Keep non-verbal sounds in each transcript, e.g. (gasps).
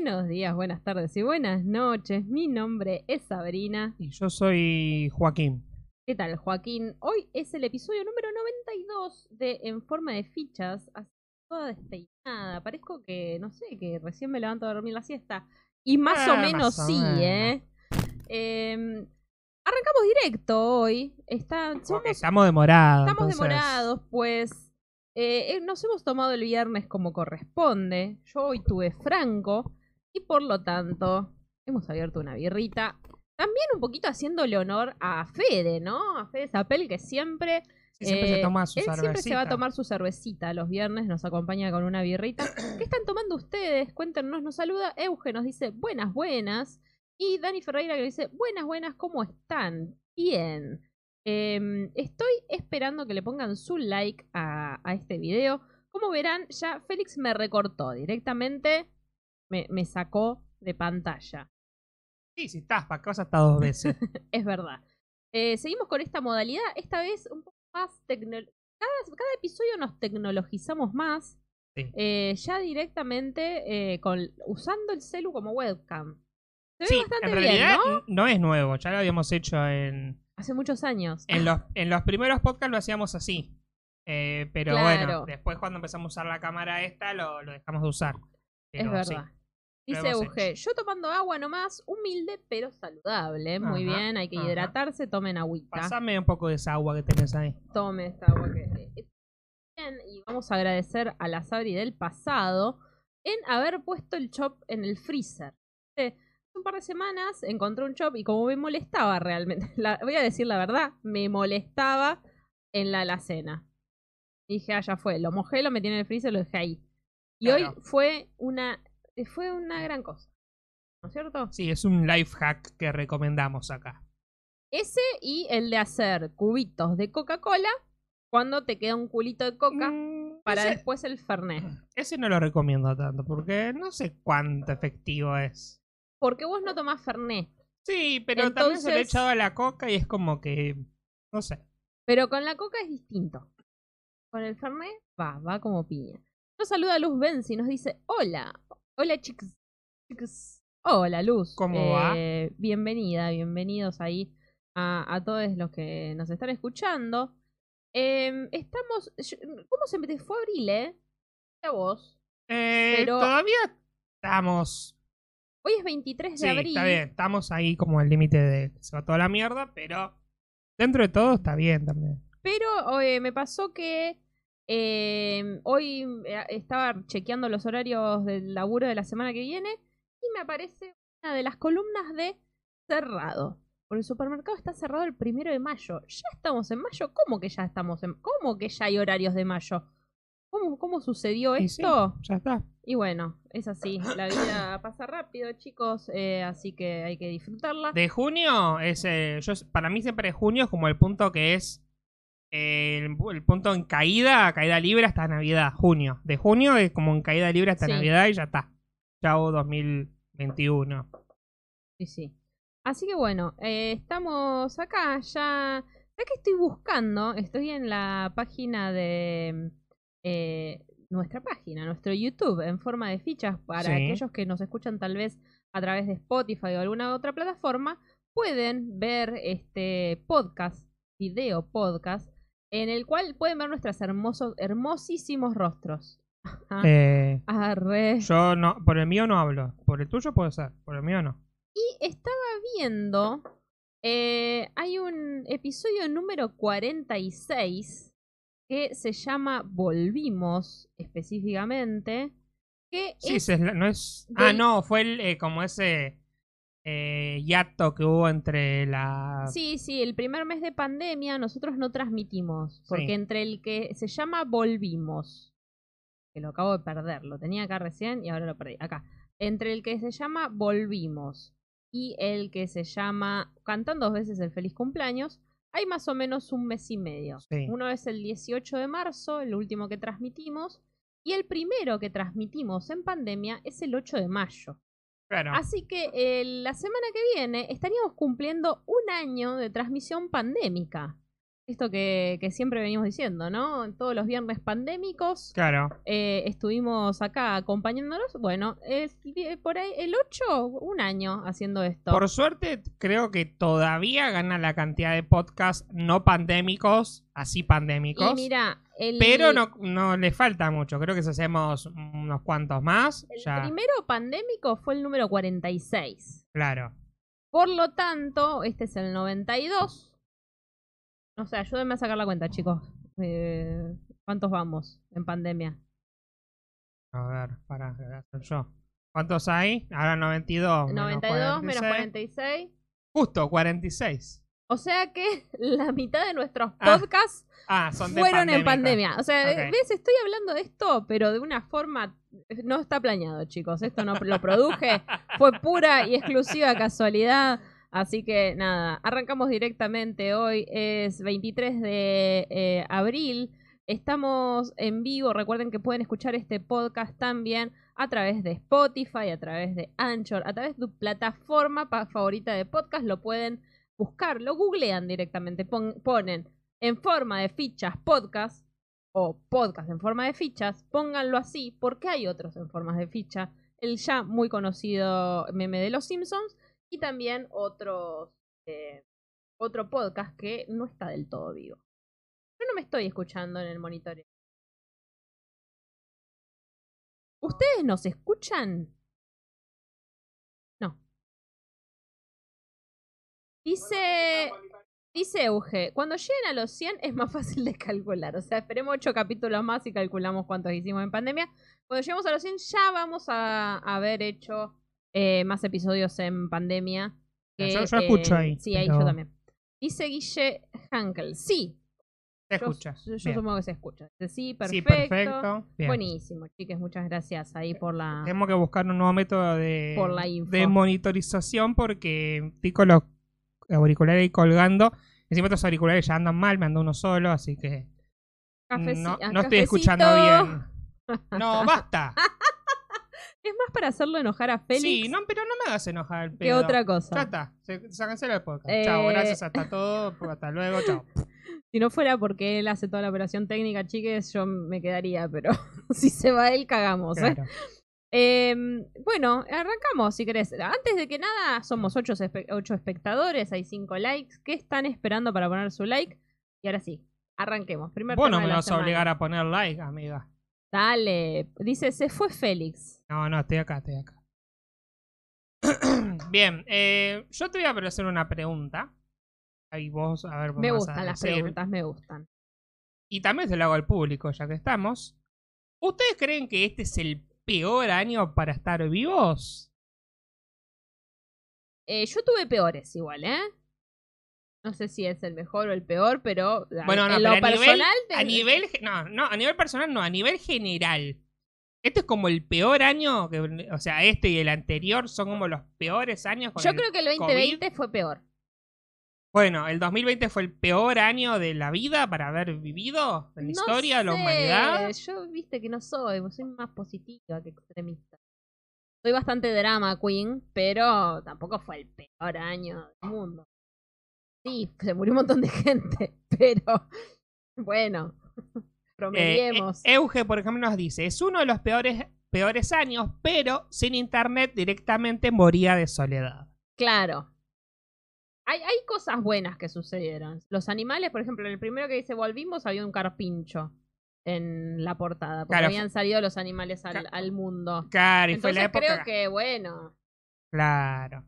Buenos días, buenas tardes y buenas noches. Mi nombre es Sabrina. Y yo soy Joaquín. ¿Qué tal, Joaquín? Hoy es el episodio número 92 de En forma de fichas. Así toda despeinada. Parezco que, no sé, que recién me levanto a dormir la siesta. Y más o Ah, menos más o sí, menos. ¿eh? Em, arrancamos directo hoy. Está, somos- Porque estamos demorados. Estamos entonces- demorados, pues eh, eh, nos hemos tomado el viernes como corresponde. Yo hoy tuve franco y por lo tanto hemos abierto una birrita. También un poquito haciéndole honor a Fede, ¿no? A Fede Zapel que siempre, Sí, siempre se eh, toma su él siempre se va a tomar su cervecita los viernes, nos acompaña con una birrita. (clears throat) ¿Qué están tomando ustedes? Cuéntenos, nos saluda. Euge nos dice buenas, buenas. Y Dani Ferreira que dice buenas, buenas, ¿cómo están? Bien. Em, estoy esperando que le pongan su like a, a este video. Como verán, ya Félix me recortó directamente, me, me sacó de pantalla. Sí, sí, estás para casa hasta dos veces. (laughs) Es verdad. Eh, seguimos con esta modalidad, esta vez un poco más tecnológica. Cada, cada episodio nos tecnologizamos más. Sí. eh, ya directamente eh, con, usando el celu como webcam. Se ve sí, bastante en bien, realidad ¿no? no es nuevo. Ya lo habíamos hecho en, Hace muchos años. en, los, en los primeros podcasts, lo hacíamos así. Eh, pero Claro. bueno, después cuando empezamos a usar la cámara esta, lo, lo dejamos de usar. Es Pero sí. Dice Euge, yo tomando agua nomás, humilde pero saludable. Muy Ajá, bien, hay que ajá. hidratarse, tomen agüita. Pasame un poco de esa agua que tenés ahí. Tome esta agua que eh, bien. Y vamos a agradecer a la Sabri del pasado en haber puesto el chop en el freezer. Hace un par de semanas encontré un chop y como me molestaba realmente, (laughs) la- voy a decir la verdad, me molestaba en la alacena. Dije, ah, ya fue, lo mojé, lo metí en el freezer, lo dejé ahí. Y Claro. hoy fue una, eh, fue una gran cosa. ¿No es cierto? Sí, es un life hack que recomendamos acá. Ese y el de hacer cubitos de Coca-Cola cuando te queda un culito de coca Mm, para ese, después el Fernet. (clears throat) ese no lo recomiendo tanto porque no sé cuánto efectivo es. Porque vos no tomás Fernet. Sí, pero también se le he echado a la coca y es como que. No sé. Pero con la coca es distinto. Con el Fernet va, va como piña. Nos saluda Luz Benzi y nos dice: Hola, hola chicos. chicos. Hola Luz. ¿Cómo va? Eh, Bienvenida, bienvenidos ahí a, a todos los que nos están escuchando. Em, estamos. ¿Cómo se me fue abril, eh? A vos. Eh, Pero- Todavía estamos. Hoy es 23 de Sí, abril. está bien. Estamos ahí como al límite de que se va toda la mierda, pero dentro de todo está bien también. Pero eh, me pasó que eh, hoy eh, estaba chequeando los horarios del laburo de la semana que viene y me aparece una de las columnas de cerrado. Porque el supermercado está cerrado el primero de mayo. ¿Ya estamos en mayo? ¿Cómo que ya estamos en ¿Cómo que ya hay horarios de mayo? ¿Cómo, cómo sucedió sí, esto? ya está. Y bueno, es así. La vida pasa rápido, chicos. eh, así que hay que disfrutarla. De junio es. eh, yo, para mí siempre junio es como el punto que es. El, el punto en caída, caída libre hasta Navidad, junio. De junio es como en caída libre hasta Sí. Navidad y ya está. Chao 2021. Sí, sí. Así que bueno, eh, estamos acá ya. ¿Sabes que estoy buscando? Estoy en la página de eh, nuestra página, nuestro YouTube, en forma de fichas para Sí. aquellos que nos escuchan tal vez a través de Spotify o alguna otra plataforma. Pueden ver este podcast, video podcast, en el cual pueden ver nuestros hermosos, hermosísimos rostros. (laughs) Ajá. Eh, Arre. yo no. Por el mío no hablo. Por el tuyo puede ser. Por el mío no. Y estaba viendo, eh, hay un episodio número 46 que se llama Volvimos específicamente, que Sí, es, no es. Ah, no, fue el, eh, como ese eh, hiato que hubo entre la. sí, sí, el primer mes de pandemia nosotros no transmitimos, porque Sí. entre el que se llama Volvimos, que lo acabo de perder, lo tenía acá recién y ahora lo perdí, acá, entre el que se llama Volvimos y el que se llama Cantan dos veces el feliz cumpleaños, hay más o menos un mes y medio. Sí. Uno es el 18 de marzo, el último que transmitimos, y el primero que transmitimos en pandemia es el 8 de mayo. Así que eh, la semana que viene estaríamos cumpliendo un año de transmisión pandémica. esto que, que siempre venimos diciendo, ¿no? Todos los viernes pandémicos Claro. eh, estuvimos acá acompañándonos. Bueno, por ahí el 8, un año haciendo esto. Por suerte, creo que todavía gana la cantidad de podcasts no pandémicos, así pandémicos. y mira, el, pero no, no le falta mucho. Creo que si hacemos unos cuantos más, el ya. primero pandémico fue el número 46. Claro. Por lo tanto, este es el 92. No sé, ayúdenme a sacar la cuenta, chicos. Eh, ¿Cuántos vamos en pandemia? A ver, para, hacer yo. ¿Cuántos hay? Ahora 92. menos 92 menos 46. 46. Justo, 46. O sea que (laughs) la mitad de nuestros Ah, podcasts Ah, son fueron en pandemia. O sea, ves, estoy hablando de esto, pero de una forma. No está planeado, chicos. Esto no lo produje. (laughs) Fue pura y exclusiva casualidad. Así que nada, arrancamos directamente. Hoy es 23 de eh, abril. Estamos en vivo. Recuerden que pueden escuchar este podcast también a través de Spotify, a través de Anchor, a través de tu plataforma favorita de podcast. Lo pueden buscar, lo googlean directamente. Pon- ponen en forma de fichas podcast o podcast en forma de fichas. Pónganlo así porque hay otros en formas de ficha. El ya muy conocido meme de los Simpsons y también otros eh, otro podcast que no está del todo vivo. Yo no me estoy escuchando en el monitoreo. ¿Ustedes nos escuchan? Dice Dice Euge, cuando lleguen a los 100 es más (laughs) fácil de calcular. O sea, esperemos 8 capítulos más y calculamos cuántos hicimos en pandemia. Cuando lleguemos a los 100 ya vamos a haber hecho eh, más episodios en pandemia. que, Yo- yo escucho ahí, Sí, ahí pero- yo también. Dice Guille Hankel, sí. Te yo- escuchas. Yo, supongo que se escucha. Sí, perfecto. Sí, perfecto. Bien. Buenísimo, chicas, muchas gracias ahí por la... Tenemos que buscar un nuevo método de, Por la info. de monitorización porque con los auriculares ahí colgando. Encima estos auriculares ya andan mal, me anda uno solo, así que Cafeci- no, no estoy escuchando bien. (laughs) No, basta. Es más para hacerlo enojar a Félix Sí, no, pero no me hagas enojar que pedo. otra cosa. Ya está, se, se cancela el podcast. Eh, Chao, gracias, hasta (laughs) todo, hasta luego, chao. Si no fuera porque él hace toda la operación técnica, chiques, yo me quedaría, pero (laughs) si se va él, cagamos. ¿eh? Em, bueno, arrancamos si querés. Antes de que nada, somos ocho, espe- ocho espectadores, hay cinco likes. ¿Qué están esperando para poner su like? Y ahora sí, arranquemos. Primer Vos tema no de me vas a obligar a poner like, amiga. Dale, dice, se fue Félix. No, no, estoy acá, estoy acá. (clears throat) Bien, eh, yo te voy a hacer una pregunta. Ahí vos, a ver, vos Me gustan las preguntas, me gustan. Y también se lo hago al público, ya que estamos. ¿Ustedes creen que este es el peor año para estar vivos? Eh, yo tuve peores igual, ¿eh? No sé si es el mejor o el peor, pero a- Bueno, no, en lo pero a nivel, personal... a nivel, no, no, a nivel personal no, a nivel general. Este es como el peor año, que, o sea, este y el anterior son como los peores años. con Yo creo que el 2020 fue peor. Bueno, el 2020 fue el peor año de la vida para haber vivido en la No historia de la humanidad. Yo, viste que no soy, soy más positiva que extremista. Soy bastante drama queen, pero tampoco fue el peor año del mundo. Sí, se murió un montón de (laughs) gente, pero bueno, (laughs) Eh, promediemos. eh, Euge, por ejemplo, nos dice, es uno de los peores, peores años, pero sin internet directamente moría de soledad. Claro. Hay, hay cosas buenas que sucedieron. Los animales, por ejemplo, en el primero que dice volvimos había un carpincho en la portada, porque Claro, habían salido los animales al, al mundo. Claro, y fue la época... creo que, bueno, Claro.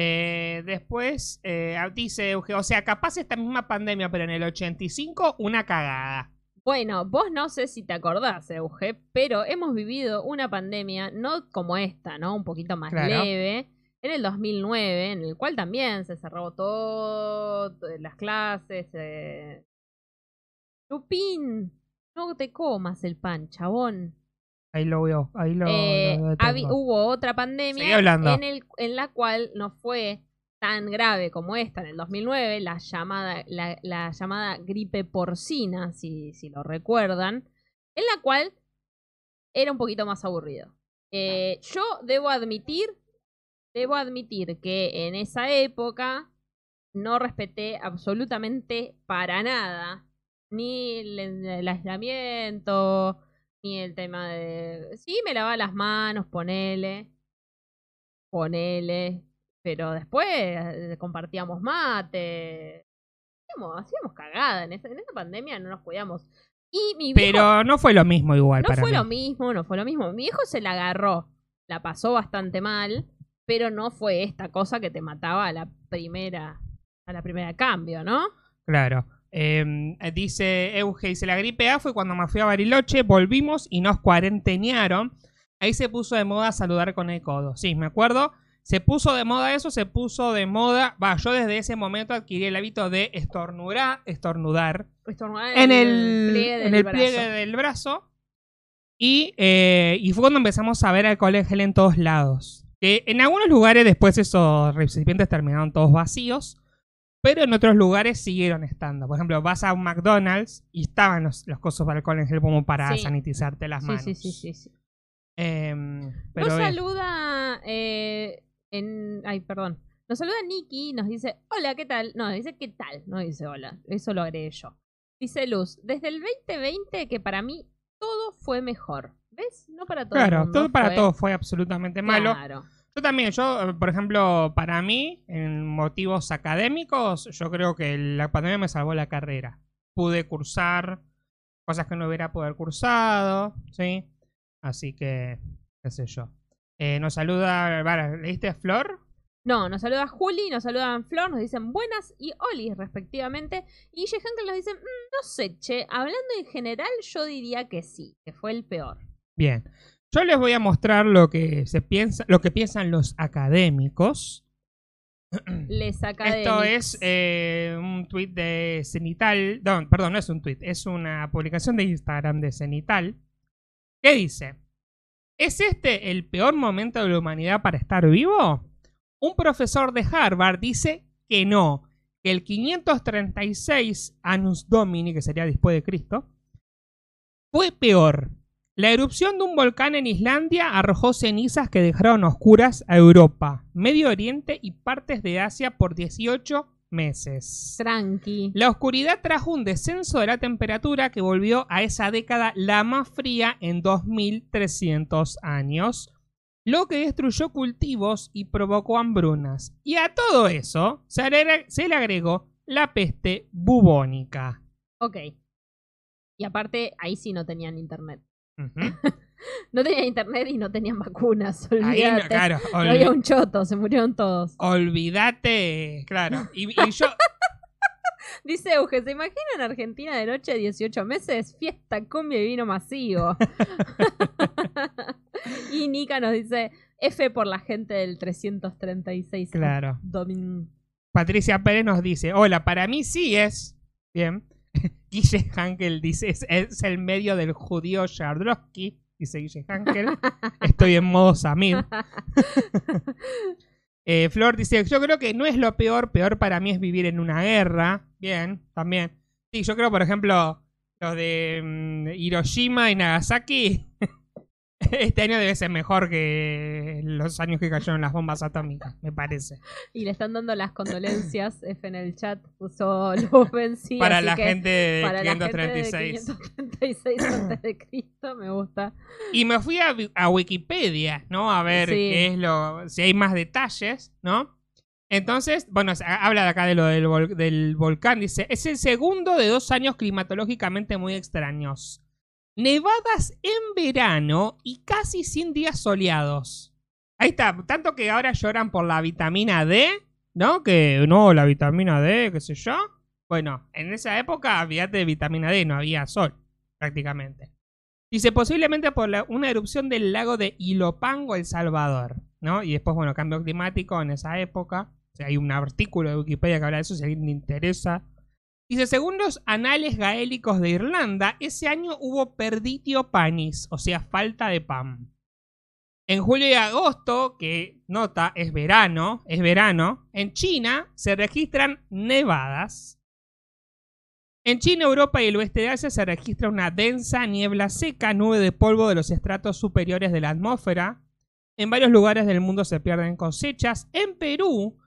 Eh, después eh, dice Euge, o sea, capaz esta misma pandemia, pero en el 85, una cagada. Bueno, vos no sé si te acordás, Euge, pero hemos vivido una pandemia, no como esta, ¿no? Un poquito más Claro. leve, en el 2009, en el cual también se cerró todo, t- las clases. Eh... Lupín, no te comas el pan, chabón. Ahí lo veo, ahí lo, Eh, lo hubo otra pandemia hablando. en, el, en la cual no fue tan grave como esta en el 2009, la llamada, la, la llamada gripe porcina, si, si lo recuerdan, en la cual era un poquito más aburrido. Eh, yo debo admitir, debo admitir que en esa época no respeté absolutamente para nada ni el, el aislamiento, ni el tema de... Sí, me lavaba las manos, ponele, ponele, pero después eh, compartíamos mate, hacíamos, hacíamos cagada, en esa, en esa pandemia no nos cuidamos. Y mi viejo- Pero no fue lo mismo igual no para fue mí. lo mismo, no fue lo mismo. Mi viejo se la agarró, la pasó bastante mal, pero no fue esta cosa que te mataba a la primera, a la primera cambio, ¿no? Claro. Eh, dice Euge, dice, la gripe A fue cuando me fui a Bariloche, volvimos y nos cuarentenearon. Ahí se puso de moda saludar con el codo. Sí, me acuerdo. Se puso de moda eso, se puso de moda. Va, yo desde ese momento adquirí el hábito de estornudar, estornudar Estornudar en el, pliegue en del el brazo. del brazo. Y, eh, y fue cuando empezamos a ver alcohol en gel en todos lados. Que en algunos lugares después esos recipientes terminaron todos vacíos. Pero en otros lugares siguieron estando. Por ejemplo, vas a un McDonald's y estaban los, los cosos para alcohol en gel como para Sí. sanitizarte las Sí, manos. sí, sí, sí, sí. Em, pero Nos bien. saluda eh, en... Ay, perdón. Nos saluda Nikki, nos dice, hola, ¿qué tal? No, dice, ¿qué tal? No dice hola, eso lo agregué yo. Dice Luz, desde el 2020 que para mí todo fue mejor. ¿Ves? No para Claro, mundo todo para fue- todos fue absolutamente malo. Claro. Yo también, yo, por ejemplo, para mí, en motivos académicos, yo creo que la pandemia me salvó la carrera. Pude cursar cosas que no hubiera poder cursado, ¿sí? Así que, qué sé yo. Eh, nos saluda, ¿leíste Flor? No, nos saluda Juli, nos saludan Flor, nos dicen buenas y Oli respectivamente. Y Ye Hankel nos dice, "Mm, no sé, che, hablando en general yo diría que sí, que fue el peor. Bien. Yo les voy a mostrar lo que se piensa, lo que piensan los académicos. (clears throat) Les Esto es eh, un tweet de Cenital. No, perdón, no es un tweet, es una publicación de Instagram de Cenital. ¿Qué dice? ¿Es este el peor momento de la humanidad para estar vivo? Un profesor de Harvard dice que no, que el 536 Anus Domini, que sería después de Cristo, fue peor. La erupción de un volcán en Islandia arrojó cenizas que dejaron oscuras a Europa, Medio Oriente y partes de Asia por 18 meses. Tranqui. La oscuridad trajo un descenso de la temperatura que volvió a esa década la más fría en 2300 años, lo que destruyó cultivos y provocó hambrunas. Y a todo eso se le, se le agregó la peste bubónica. Ok. Y aparte, ahí sí no tenían internet. (laughs) No tenían internet y no tenían vacunas. (laughs) No- Olvídate. claro, No había un choto, se murieron todos. olvídate, claro. Y, y yo, (laughs) Dice Euge, ¿se imaginan Argentina de noche 18 meses? Fiesta, cumbia y vino masivo. y Nika nos dice, F por la gente del 336. claro. Domin- Patricia Pérez nos dice, hola, para mí sí es. Bien. (laughs) Guille Hankel dice, es, es el medio del judío Jardrowski, dice Guille Hankel. (laughs) Estoy en modo Samir. (laughs) Eh, Flor dice, yo creo que no es lo peor, peor para mí es vivir en una guerra. Bien, también. Sí, yo creo, por ejemplo, los de mm, Hiroshima y Nagasaki. Este año debe ser mejor que los años que cayeron las bombas atómicas, me parece. Y le están dando las condolencias. (clears throat) F en el chat puso Luz Benzi, para la que gente de para la gente de 536. 536 antes de Cristo, me gusta. Y me fui a, Wikipedia, ¿no? A ver Sí. qué es lo. si hay más detalles, ¿no? Entonces, bueno, habla de acá de lo del, vol- del volcán. Dice: es el segundo de dos años climatológicamente muy extraños. Nevadas en verano y casi sin días soleados. Ahí está, tanto que ahora lloran por la vitamina D, ¿no? Que no, la vitamina D, qué sé yo. Bueno, en esa época de vitamina D, no había sol, prácticamente. Dice, posiblemente por una erupción del lago de Ilopango, El Salvador, ¿no? Y después, bueno, cambio climático en esa época. O sea, hay un artículo de Wikipedia que habla de eso, si a alguien le interesa. Dice, según los anales gaélicos de Irlanda, ese año hubo perditio panis, o sea, falta de pan. En julio y agosto, que nota, es verano, es verano, en China se registran nevadas. En China, Europa y el oeste de Asia se registra una densa niebla seca, nube de polvo de los estratos superiores de la atmósfera. En varios lugares del mundo se pierden cosechas. En Perú,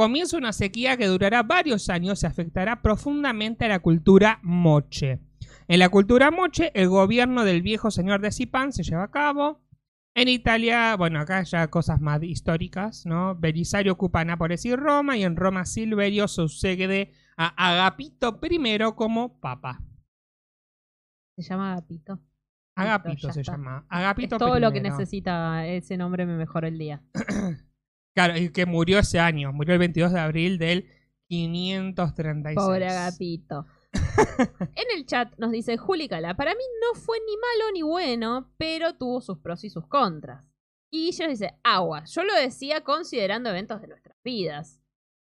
comienza una sequía que durará varios años y afectará profundamente a la cultura moche. En la cultura moche, el gobierno del viejo señor de Zipán se lleva a cabo. En Italia, bueno, acá ya cosas más históricas, ¿no? Belisario ocupa Nápoles y Roma, y en Roma Silverio sucede a Agapito I como papa. Se llama Agapito. Agapito se está. llama. Agapito Es todo lo que necesita ese nombre me mejora el día. (clears throat) Claro, y que murió ese año. Murió el 22 de abril del 536. Pobre Agapito. (laughs) en el chat nos dice Juli Cala, para mí no fue ni malo ni bueno, pero tuvo sus pros y sus contras. Y ella dice, agua, yo lo decía considerando eventos de nuestras vidas.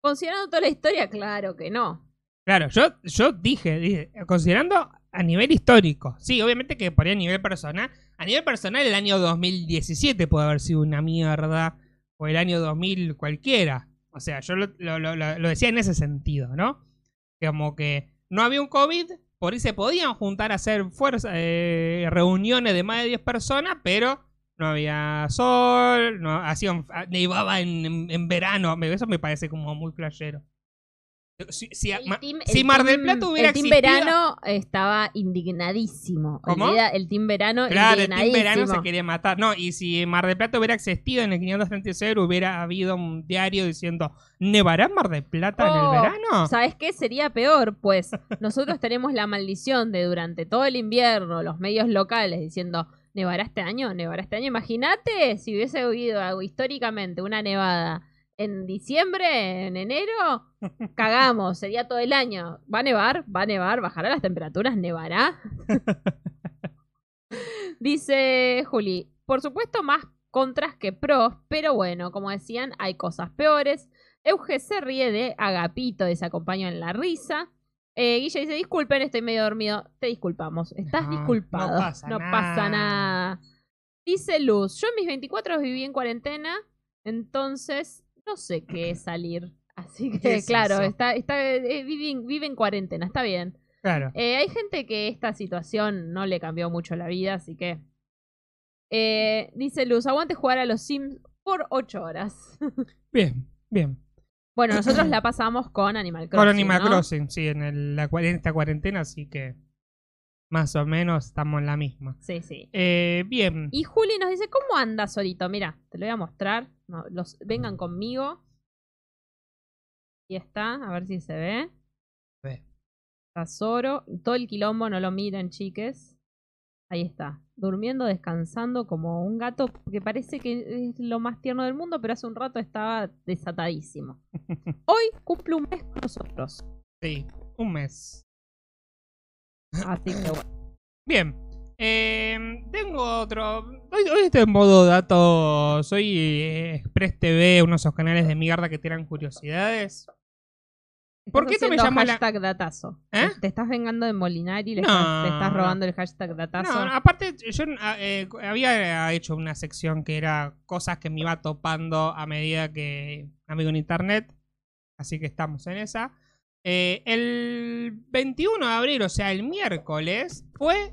Considerando toda la historia, claro que no. Claro, yo, yo dije, dije, considerando a nivel histórico. Sí, obviamente que por ahí a nivel personal. A nivel personal, el año 2017 puede haber sido una mierda. O el año 2000 cualquiera. O sea, yo lo, lo- decía en ese sentido, ¿no? Como que no había un COVID, por ahí se podían juntar a hacer fuerza, eh, reuniones de más de 10 personas, pero no había sol, no hacían, nevaba en, en- en verano. Eso me parece como muy flashero. Si, si- El ma- team- si el Mar del Plata hubiera El team existido- verano estaba indignadísimo. ¿Cómo? Olvida, el team verano Claro, el Team. Verano se quería matar. No, y si Mar del Plata hubiera existido en el 536, hubiera habido un diario diciendo: ¿Nevará Mar del Plata en Oh, el verano? ¿Sabes qué? Sería peor, pues nosotros tenemos la maldición de durante todo el invierno los medios locales diciendo ¿nevará este año? ¿Nevará este año? Imagínate si hubiese habido algo históricamente una nevada en diciembre, en enero, (laughs) cagamos, sería todo el año. ¿Va a nevar? ¿Va a nevar? ¿Bajará las temperaturas? ¿Nevará? (laughs) Dice Juli, por supuesto más contras que pros, pero bueno, como decían, hay cosas peores. Euge se ríe de Agapito acompaña en la risa. Eh, Guille dice, disculpen, estoy medio dormido. Te disculpamos. Estás No, disculpado. no pasa nada. pasa nada. Dice Luz, yo en mis 24 viví en cuarentena, entonces no sé qué es salir. Así ¿Qué que, es claro, eso? está, está, eh, vive, en- vive en cuarentena, está bien. Claro. Eh, hay gente que esta situación no le cambió mucho la vida, así que... Eh, dice Luz, aguante jugar a los Sims por 8 horas. (laughs) Bien, bien. bueno, nosotros (clears throat) la pasamos con Animal Crossing. Con Animal ¿no? Crossing, sí, en, el- la, en esta cuarentena, así que más o menos estamos en la misma. Sí, sí. Eh, bien. Y Juli nos dice, ¿cómo anda solito? Mira, te lo voy a mostrar. No, los, vengan conmigo. Y está, a ver si se ve. Ve. Está Zoro. Todo el quilombo, no lo miren, chiques. Ahí está. Durmiendo, descansando como un gato que parece que es lo más tierno del mundo, pero hace un rato estaba desatadísimo. (laughs) Hoy cumple un mes con nosotros. Sí, un mes. Así que bueno. Bien. Eh, tengo otro. Hoy, hoy estoy en modo dato. Soy eh, Express TV, uno de esos canales de mierda que tiran curiosidades. ¿Por qué no me llama la- hashtag datazo? ¿Eh? ¿Te estás vengando de Molinari y le No, estás, te estás robando el hashtag datazo? No, aparte, yo ah, eh, había hecho una sección que era cosas que me iba topando a medida que amigo en internet. Así que estamos en esa. Eh, el 21 de abril, o sea, el miércoles, fue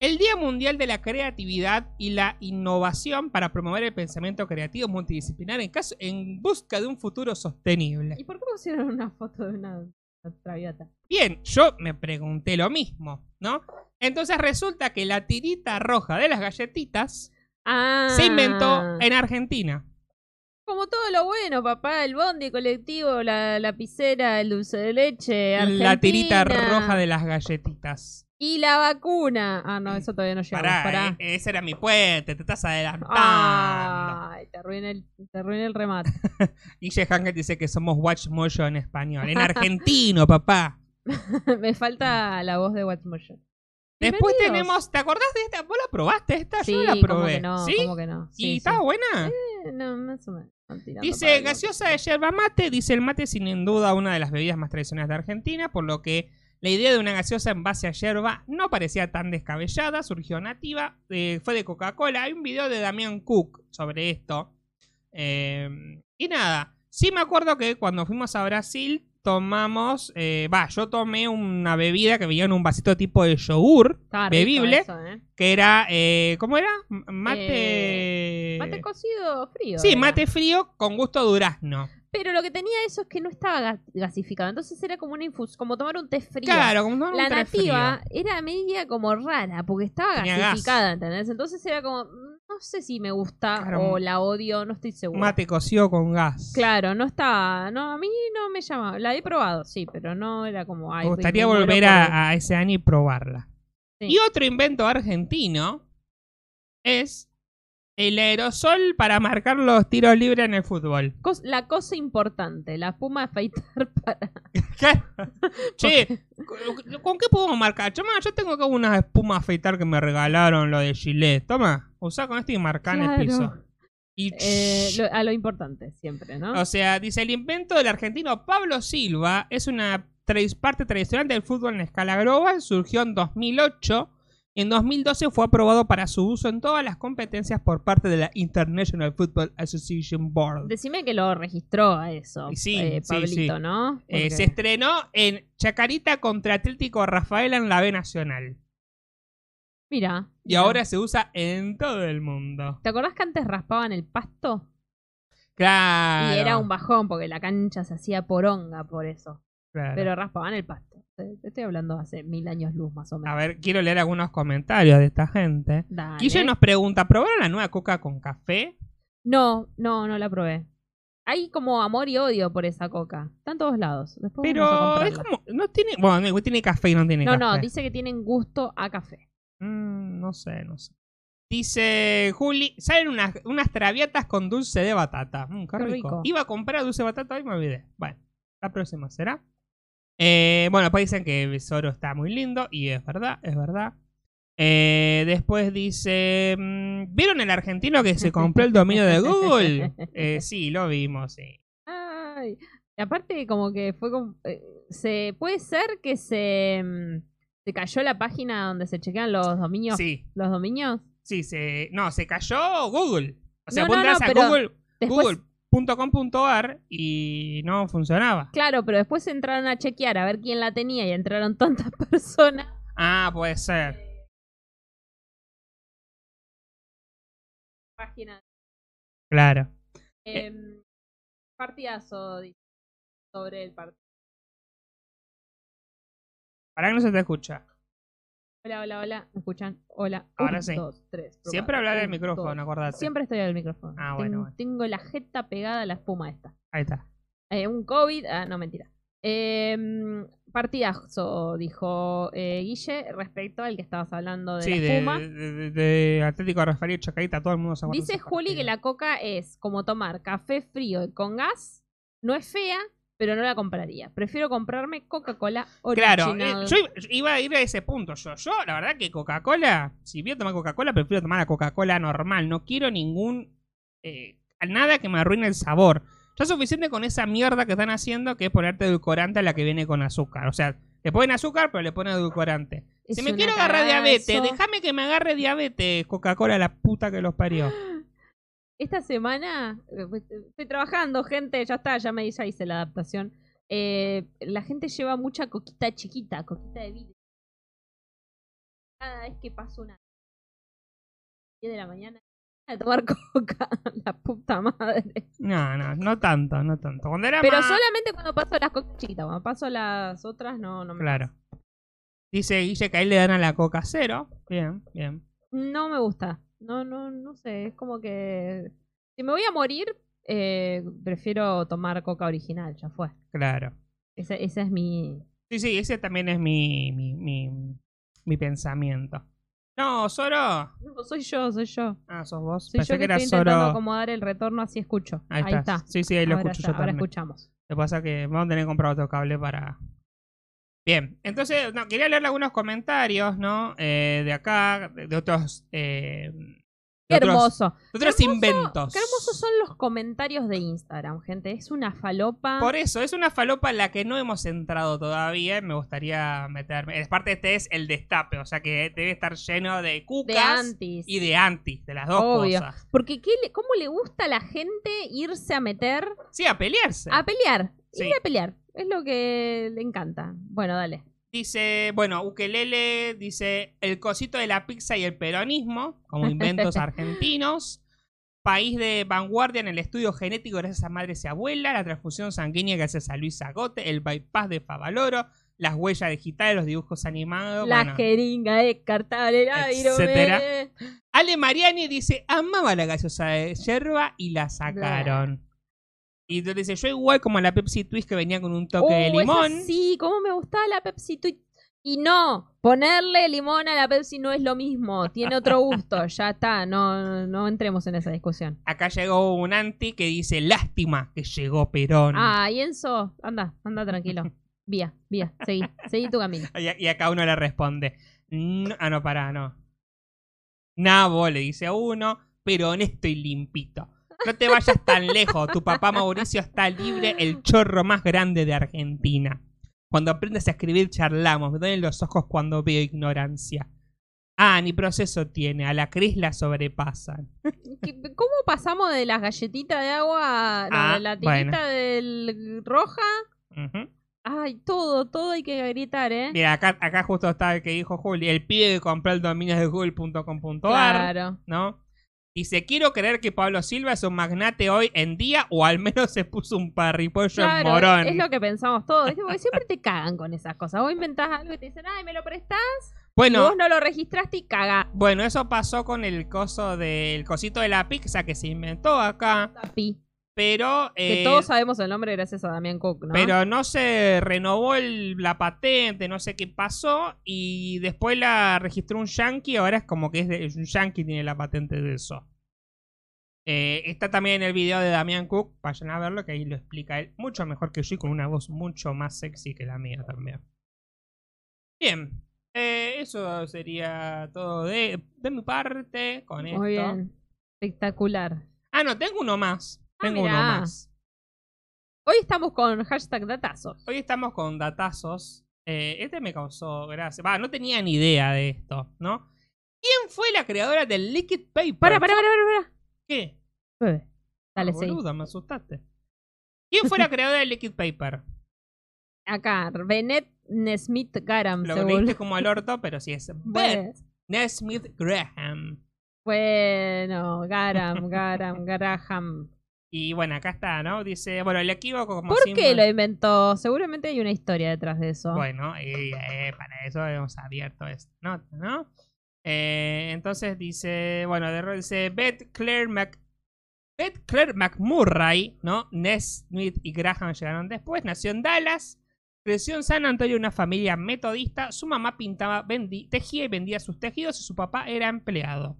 el Día Mundial de la Creatividad y la Innovación para promover el pensamiento creativo multidisciplinar en, caso, en busca de un futuro sostenible. ¿Y por qué pusieron una foto de una, una traviata? Bien, yo me pregunté lo mismo, ¿no? Entonces resulta que la tirita roja de las galletitas Ah, se inventó en Argentina. Como todo lo bueno, papá, el bondi colectivo, la lapicera, el dulce de leche, La tirita Argentina. roja de las galletitas. Y la vacuna. Ah, no, eso todavía no llegamos. Pará, Pará. eh, ese era mi puente, te estás adelantando. Ay, te arruiné el, te arruiné el remate. (laughs) Guille Hankett dice que somos Watch Mojo en español. En (laughs) argentino, papá. (laughs) Me falta la voz de Watchmotion. Después tenemos, ¿te acordás de esta? ¿Vos la probaste esta? Sí, Yo la como probé. que no, ¿Sí? como que no. Sí, ¿Y sí. estaba buena? Eh, no, más o menos. Dice gaseosa de yerba mate. Dice el mate sin duda una de las bebidas más tradicionales de Argentina, por lo que la idea de una gaseosa en base a yerba no parecía tan descabellada, surgió nativa, eh, fue de Coca-Cola. Hay un video de Damián Cook sobre esto. Eh, y nada, sí me acuerdo que cuando fuimos a Brasil tomamos, eh, va, yo tomé una bebida que venía en un vasito tipo de yogur, bebible. eso, ¿eh? que era, eh, ¿cómo era? Mate... Mate cocido frío. Sí, era. mate frío con gusto durazno. Pero lo que tenía eso es que no estaba ga- gasificado. Entonces era como una infus, como tomar un té frío. Claro, como tomar un La té nativa frío. era media como rara, porque estaba Tenía gas. gasificada, ¿entendés? Entonces era como, no sé si me gusta Claro. o la odio, no estoy segura. Mate cocido con gas. Claro, no estaba, no, a mí no me llama, la he probado, sí, pero no era como, ay, Me gustaría me volver a, a ese año y probarla. Sí. Y otro invento argentino es el aerosol para marcar los tiros libres en el fútbol. Cos- la cosa importante, la espuma afeitar (laughs) para... che, ¿con- ¿con qué podemos marcar? Chama, yo tengo acá una espuma afeitar que me regalaron, lo de Gillette. Toma, usá con esto y marcá en el Claro. piso. Y Eh, lo- a lo importante, siempre, ¿no? O sea, dice, el invento del argentino Pablo Silva es una tra- parte tradicional del fútbol en escala global, surgió en 2008 y en 2012 fue aprobado para su uso en todas las competencias por parte de la International Football Association Board. Decime que lo registró a eso, sí, eh, sí, Pablito, sí. ¿no? Eh, se estrenó en Chacarita contra Atlético Rafaela en la B Nacional Mira. y mira. ahora se usa en todo el mundo. ¿Te acordás que antes raspaban el pasto? Claro. Y era un bajón porque la cancha se hacía poronga por eso. claro. Pero raspaban el pasto. Te estoy hablando hace mil años luz más o menos. A ver, quiero leer algunos comentarios de esta gente. Dale. Guille nos pregunta, ¿probaron la nueva coca con café? No, no, no la probé. Hay como amor y odio por esa coca. Está en todos lados. Después Pero es como, no tiene, bueno, no, tiene café y no tiene No, café. no, dice que tienen gusto a café. Mm, no sé, no sé. Dice Juli, salen unas, unas traviatas con dulce de batata. Mm, qué, Qué rico. rico. Iba a comprar dulce de batata y me olvidé. Bueno, la próxima será. Eh, bueno, después dicen que el Zoro está muy lindo y es verdad, es verdad. Eh, después dice, mm, ¿vieron el argentino que se compró el dominio de Google? (laughs) Eh, sí, lo vimos, sí. Ay. Aparte, como que fue como. eh, se, puede ser que se. mm, se cayó la página donde se chequean los dominios. Sí, Los dominios. sí, se, no, se cayó Google. O sea, No, vos no, entras no, a Google, Después, google.com.ar y no funcionaba. Claro, pero después entraron a chequear a ver quién la tenía y entraron tantas (laughs) personas. Ah, puede ser. Página. Claro. Em, partidazo sobre el partido. Para que no se te escucha. Hola, hola, hola. ¿Me escuchan? Hola. Ahora Un, sí. dos, tres. Siempre hablar del micrófono, dos. acordate. Siempre estoy al micrófono. Ah, bueno, Ten- bueno. Tengo la jeta pegada a la espuma esta. Ahí está. Eh, un COVID. Ah, no, mentira. Em, partidazo, dijo eh, Guille, respecto al que estabas hablando de Sí, la de, espuma. de, de- de Atlético Rafael y Chacarita, todo el mundo se Dice Juli que la coca es como tomar café frío y con gas. No es fea, pero no la compraría. Prefiero comprarme Coca-Cola Claro, original. eh, yo iba- a ir a ese punto. Yo, yo, la verdad que Coca-Cola, si voy a tomar Coca-Cola, prefiero tomar la Coca-Cola normal. No quiero ningún. eh, nada que me arruine el sabor. Ya es suficiente con esa mierda que están haciendo, que es ponerte edulcorante a la que viene con azúcar. O sea, le ponen azúcar, pero le ponen edulcorante. Es si me quiero agarrar diabetes, déjame que me agarre diabetes, Coca-Cola, la puta que los parió. (gasps) Esta semana eh, estoy trabajando, gente, ya está, ya me ya hice la adaptación. Eh, la gente lleva mucha coquita chiquita, coquita de vidrio. Cada vez que paso una 10 de la mañana a tomar (laughs) coca, la puta madre. No, no, no tanto, no tanto. Cuando era Pero más- solamente cuando paso las coca chiquitas, cuando paso las otras no, no me Claro. Dice Guille que ahí le dan a la coca cero. Bien, bien. No me gusta. No, no, no sé. Es como que. Si me voy a morir, eh, prefiero tomar coca original, ya fue. Claro. Ese, ese es mi. Sí, sí, ese también es mi, mi, mi, mi pensamiento. No, Zoro. No, soy yo, soy yo. Ah, sos vos. Soy Pensé yo que, que era estoy intentando Zoro. acomodar el retorno, así escucho. Ahí, Ahí, está. está. Sí, sí, ahí lo ahora escucho ya, yo ahora también. escuchamos. Lo que pasa es que vamos a tener que comprar otro cable para. Bien, entonces, no, quería leerle algunos comentarios, ¿no? Eh, de acá, de, de otros. Eh, Qué de otros, hermoso. de otros Qué hermoso- inventos. Qué hermosos son los comentarios de Instagram, gente. Es una falopa. Por eso, es una falopa en la que no hemos entrado todavía y me gustaría meterme. Es parte este es el destape, o sea que debe estar lleno de de cucas antis. y de antis, de las dos Obvio. cosas. Porque ¿qué le- ¿cómo le gusta a la gente irse a meter Sí, a pelearse. a pelear? Sí. Ir a pelear. Es lo que le encanta. Bueno, dale. Dice, bueno, Ukelele dice el cosito de la pizza y el peronismo, como inventos (laughs) argentinos. país de vanguardia en el estudio genético gracias a madres y abuela, la transfusión sanguínea gracias a Luisa Gote, el bypass de Favaloro, las huellas digitales, los dibujos animados. La bueno, jeringa descartable, el Etcétera. Ale Mariani dice, amaba la gaseosa de yerba y la sacaron. Y entonces dice, yo igual como la Pepsi Twist que venía con un toque de esa limón. Sí, cómo me gustaba la Pepsi Twist. Y no, ponerle limón a la Pepsi no es lo mismo, tiene otro (laughs) gusto, ya está, no, no entremos en esa discusión. Acá llegó un anti que dice, lástima que llegó Perón. Ah, y Enzo, anda, anda tranquilo. (laughs) Vía, vía, seguí, seguí tu camino. (laughs) Y, y acá uno le responde, "No- ah, no, pará, no. Nabo le dice a uno, pero honesto y limpito. No te vayas tan lejos, tu papá Mauricio está libre, el chorro más grande de Argentina. Cuando aprendes a escribir charlamos, me duelen los ojos cuando veo ignorancia. Ah, ni proceso tiene, a la Cris la sobrepasan. (laughs) ¿Qué- ¿Cómo pasamos de las galletitas de agua a lo Ah, la tirita bueno. del roja? Ujú. Ay, todo, todo hay que gritar, ¿eh? Mira, acá, acá justo está el que dijo Juli, el pibe que compró el dominio de google.com.ar. Claro. ¿no? Dice, quiero creer que Pablo Silva es un magnate hoy en día o al menos se puso un parripollo en Claro, morón. es lo que pensamos todos. Porque siempre te cagan con esas cosas. Vos inventás algo y te dicen, ay, ¿me lo prestás? y Bueno, vos no lo registraste y cagá. bueno, eso pasó con el coso del cosito de la pizza que se inventó acá, Tapi. pero Que eh, todos sabemos el nombre gracias a Damián Cook, ¿no? pero no se renovó el- la patente, no sé qué pasó y después la registró un yankee, ahora es como que es, de- un yankee tiene la patente de eso. Eh, está también el video de Damián Cook, vayan a verlo que ahí lo explica él mucho mejor que yo y con una voz mucho más sexy que la mía también. Bien, eh, eso sería todo de, de mi parte con esto. Muy bien. Espectacular. Ah, no, tengo uno más. Ah, Tengo uno más. Hoy estamos con hashtag datazos. Hoy estamos con datazos. Eh, este me causó gracia. Va, no tenía ni idea de esto, ¿no? ¿Quién fue la creadora del Liquid Paper? Para, para, para, para, para. ¿Qué? Bebé. Dale, Ah, boluda, me asustaste. ¿Quién fue la (laughs) creadora del Liquid Paper? Acá, Bennett Nesmith Garam, Lo leíste como al (laughs) orto, pero sí es Beth Bueno, Nesmith Graham. bueno, Garam, (laughs) Garam, Graham. Y bueno, acá está, ¿no? Dice, bueno, el equívoco como ¿Por qué lo inventó? Seguramente hay una historia detrás de eso. Bueno, eh, para eso hemos abierto esta nota, ¿no? Eh, entonces dice, bueno, de dice Beth Claire Mc Beth Claire McMurray, ¿no? Ness Smith y Graham llegaron después, nació en Dallas, creció en San Antonio en una familia metodista, su mamá pintaba, tejía y vendía sus tejidos y su papá era empleado.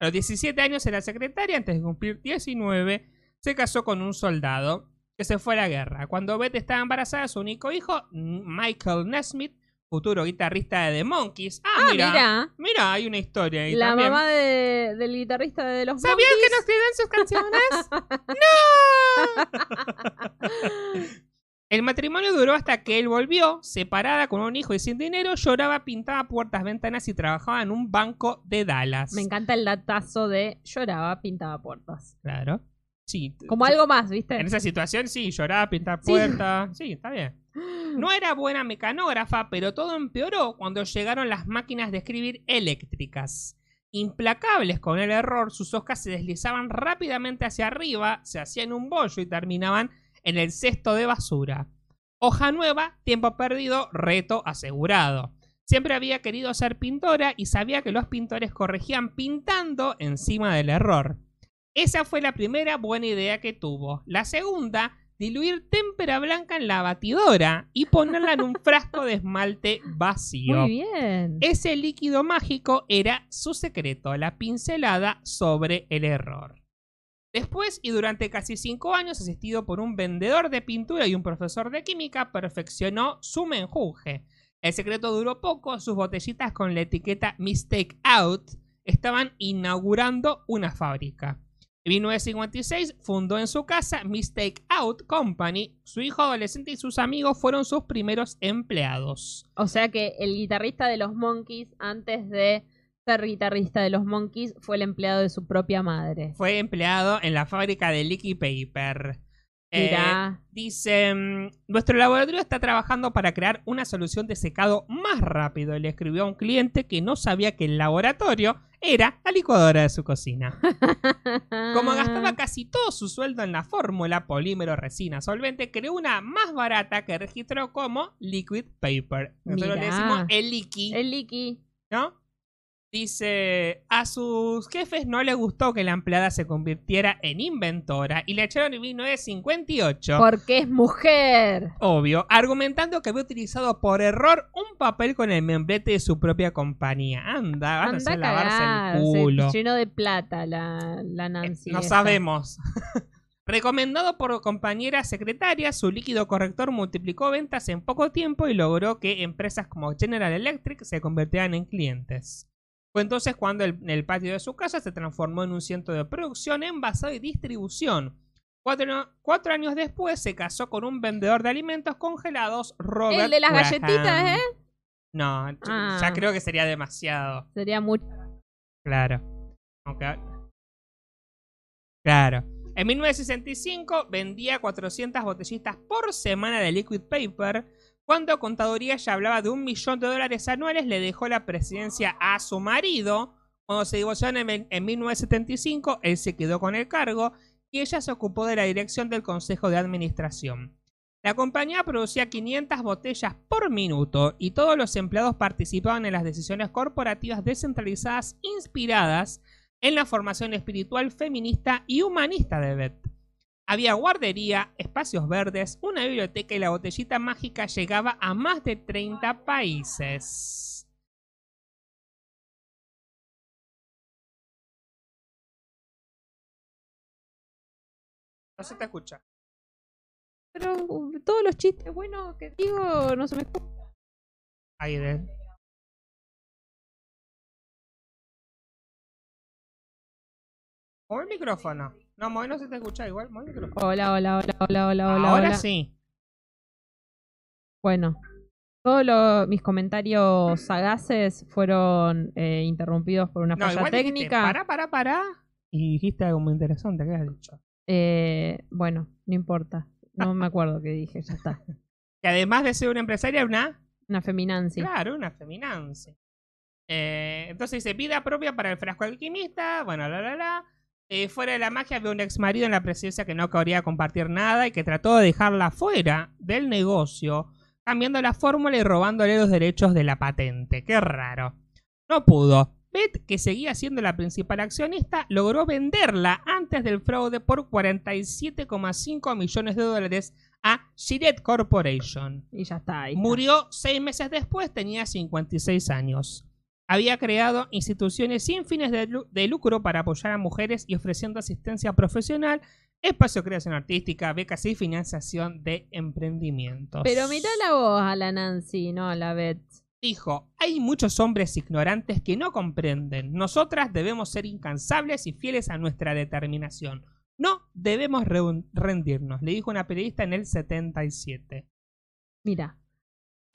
A los 17 años era secretaria, antes de cumplir 19, se casó con un soldado que se fue a la guerra. Cuando Beth estaba embarazada, su único hijo, Michael Nesmith, futuro guitarrista de The Monkeys. Ah, ah, mira, mira. mira, hay una historia ahí La también. mamá de- del guitarrista de los ¿Sabían que Monkees. nos escriben sus canciones? (laughs) ¡No! El matrimonio duró hasta que él volvió, separada con un hijo y sin dinero, lloraba, pintaba puertas, ventanas y trabajaba en un banco de Dallas. Me encanta el datazo de lloraba, pintaba puertas. Claro. Sí. Como sí, algo más, ¿viste? En esa situación, sí, lloraba, pintar Sí. puertas. Sí, está bien. (gasps) No era buena mecanógrafa, pero todo empeoró cuando llegaron las máquinas de escribir eléctricas. Implacables con el error, sus hojas se deslizaban rápidamente hacia arriba, se hacían un bollo y terminaban en el cesto de basura. Hoja nueva, tiempo perdido, reto asegurado. Siempre había querido ser pintora y sabía que los pintores corregían pintando encima del error. Esa fue la primera buena idea que tuvo. La segunda, diluir témpera blanca en la batidora y ponerla en un (laughs) frasco de esmalte vacío. Muy bien. Ese líquido mágico era su secreto, la pincelada sobre el error. Después y durante casi cinco años, asistido por un vendedor de pintura y un profesor de química, perfeccionó su menjunje. El secreto duró poco, sus botellitas con la etiqueta Mistake Out estaban inaugurando una fábrica. En 1956 fundó en su casa Mistake Out Company. Su hijo adolescente y sus amigos fueron sus primeros empleados. O sea que el guitarrista de los Monkeys, antes de ser guitarrista de los Monkeys, fue el empleado de su propia madre. Fue empleado en la fábrica de Licky Paper. Eh, Mirá. dice, mm, nuestro laboratorio está trabajando para crear una solución de secado más rápido. Le escribió a un cliente que no sabía que el laboratorio era la licuadora de su cocina. (laughs) Como gastaba casi todo su sueldo en la fórmula polímero resina solvente, creó una más barata que registró como liquid paper. Nosotros le decimos el liqui, El Licky. ¿no? Dice, a sus jefes no les gustó que la empleada se convirtiera en inventora y la echaron en 1958. Porque es mujer. Obvio, argumentando que había utilizado por error un papel con el membrete de su propia compañía. Anda, van a Anda hacer a lavarse el culo. Se llenó de plata la, la Eh, Nancy. no esta. sabemos. (laughs) Recomendado por compañeras secretarias, su líquido corrector multiplicó ventas en poco tiempo y logró que empresas como General Electric se convirtieran en clientes. Fue entonces cuando el, el patio de su casa se transformó en un centro de producción, envasado y distribución. Cuatro, cuatro años después se casó con un vendedor de alimentos congelados, Robert El de las Graham. galletitas, ¿eh? No, Ah. ya creo que sería demasiado. Sería mucho. Claro. Aunque- Claro. En 1965 vendía 400 botellitas por semana de liquid paper. Cuando Contaduría ya hablaba de un millón de dólares anuales, le dejó la presidencia a su marido. Cuando se divorciaron en, en 1975, él se quedó con el cargo y ella se ocupó de la dirección del Consejo de Administración. La compañía producía 500 botellas por minuto y todos los empleados participaban en las decisiones corporativas descentralizadas inspiradas en la formación espiritual feminista y humanista de Beth. Había guardería, espacios verdes, una biblioteca y la botellita mágica llegaba a más de 30 países. No se te escucha. Pero uh, todos los chistes buenos que digo no se me escuchan. Ahí de. Mueve el micrófono. No, mueve no se te escucha igual. El micrófono. Hola, hola, hola, hola, hola, hola. Ahora hola. sí. Bueno, todos los- mis comentarios sagaces fueron eh, interrumpidos por una No, falla igual dijiste, técnica. Para, para, para. Y dijiste algo muy interesante. ¿Qué has dicho? Eh, bueno, no importa. No me acuerdo qué dije, ya está. (laughs) Que además de ser una empresaria, una. Una feminancia. Claro, una feminance. Eh, entonces dice: vida propia para el frasco alquimista. Bueno, la, la, la. Eh, fuera de la magia había un ex marido en la presidencia que no quería compartir nada y que trató de dejarla fuera del negocio, cambiando la fórmula y robándole los derechos de la patente. Qué raro. No pudo. Beth, que seguía siendo la principal accionista, logró venderla antes del fraude por 47,5 millones de dólares a Gillette Corporation. Y ya está. ahí está. Murió seis meses después, tenía 56 años. Había creado instituciones sin fines de, lu- de lucro para apoyar a mujeres y ofreciendo asistencia profesional, espacio de creación artística, becas y financiación de emprendimientos. Pero mirá la voz a la Nancy, no a la Beth. Dijo, hay muchos hombres ignorantes que no comprenden. Nosotras debemos ser incansables y fieles a nuestra determinación. No debemos rendirnos, le dijo una periodista en el 77. Mira,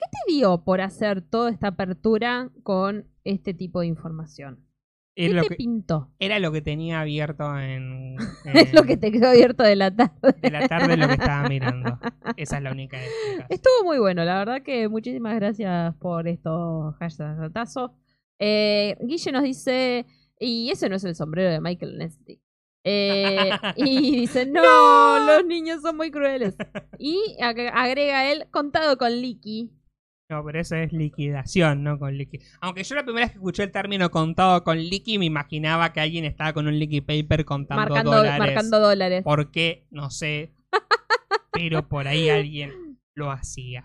¿qué te dio por hacer toda esta apertura con este tipo de información? ¿Qué lo te que- pintó? Era lo que tenía abierto en, (laughs) Es lo que te quedó abierto de la tarde. de la tarde lo que estaba mirando. Esa es la única. Estuvo muy bueno, la verdad que muchísimas gracias por estos hashtagazos. Eh, Guille nos dice, y ese no es el sombrero de Michael Nestic. Eh, y (laughs) dice, no, los niños son muy crueles. Y ag- agrega él, contado con Licky. No, pero eso es liquidación, no con liqui. Aunque yo la primera vez que escuché el término contado con liqui me imaginaba que alguien estaba con un liqui paper contando Marcando dólares. marcando dólares. ¿Por qué? No sé. (laughs) Pero por ahí alguien lo hacía.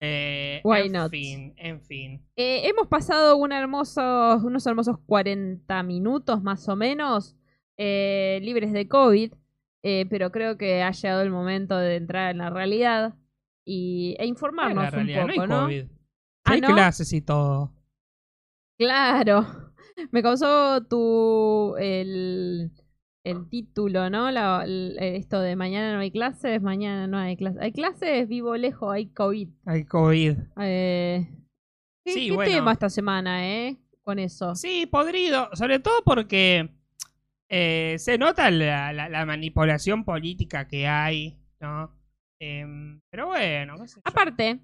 Eh, Why en not? fin, en fin. Eh, hemos pasado un unos hermosos 40 minutos más o menos eh, libres de COVID, eh, pero creo que ha llegado el momento de entrar en la realidad y, e En informarnos la realidad un no poco, hay ¿no? COVID. Ah, hay ¿no? clases y todo. Claro. (laughs) Me causó tu el, el título, ¿no? La- el- esto de mañana no hay clases, mañana no hay clases. Hay clases, vivo lejos, hay COVID. Hay COVID. Eh, ¿Qué, Sí, qué bueno. tema esta semana, eh? Con eso. Sí, podrido. Sobre todo porque Eh, se nota la, la- la manipulación política que hay, ¿no? Em, pero bueno, qué sé yo. Aparte,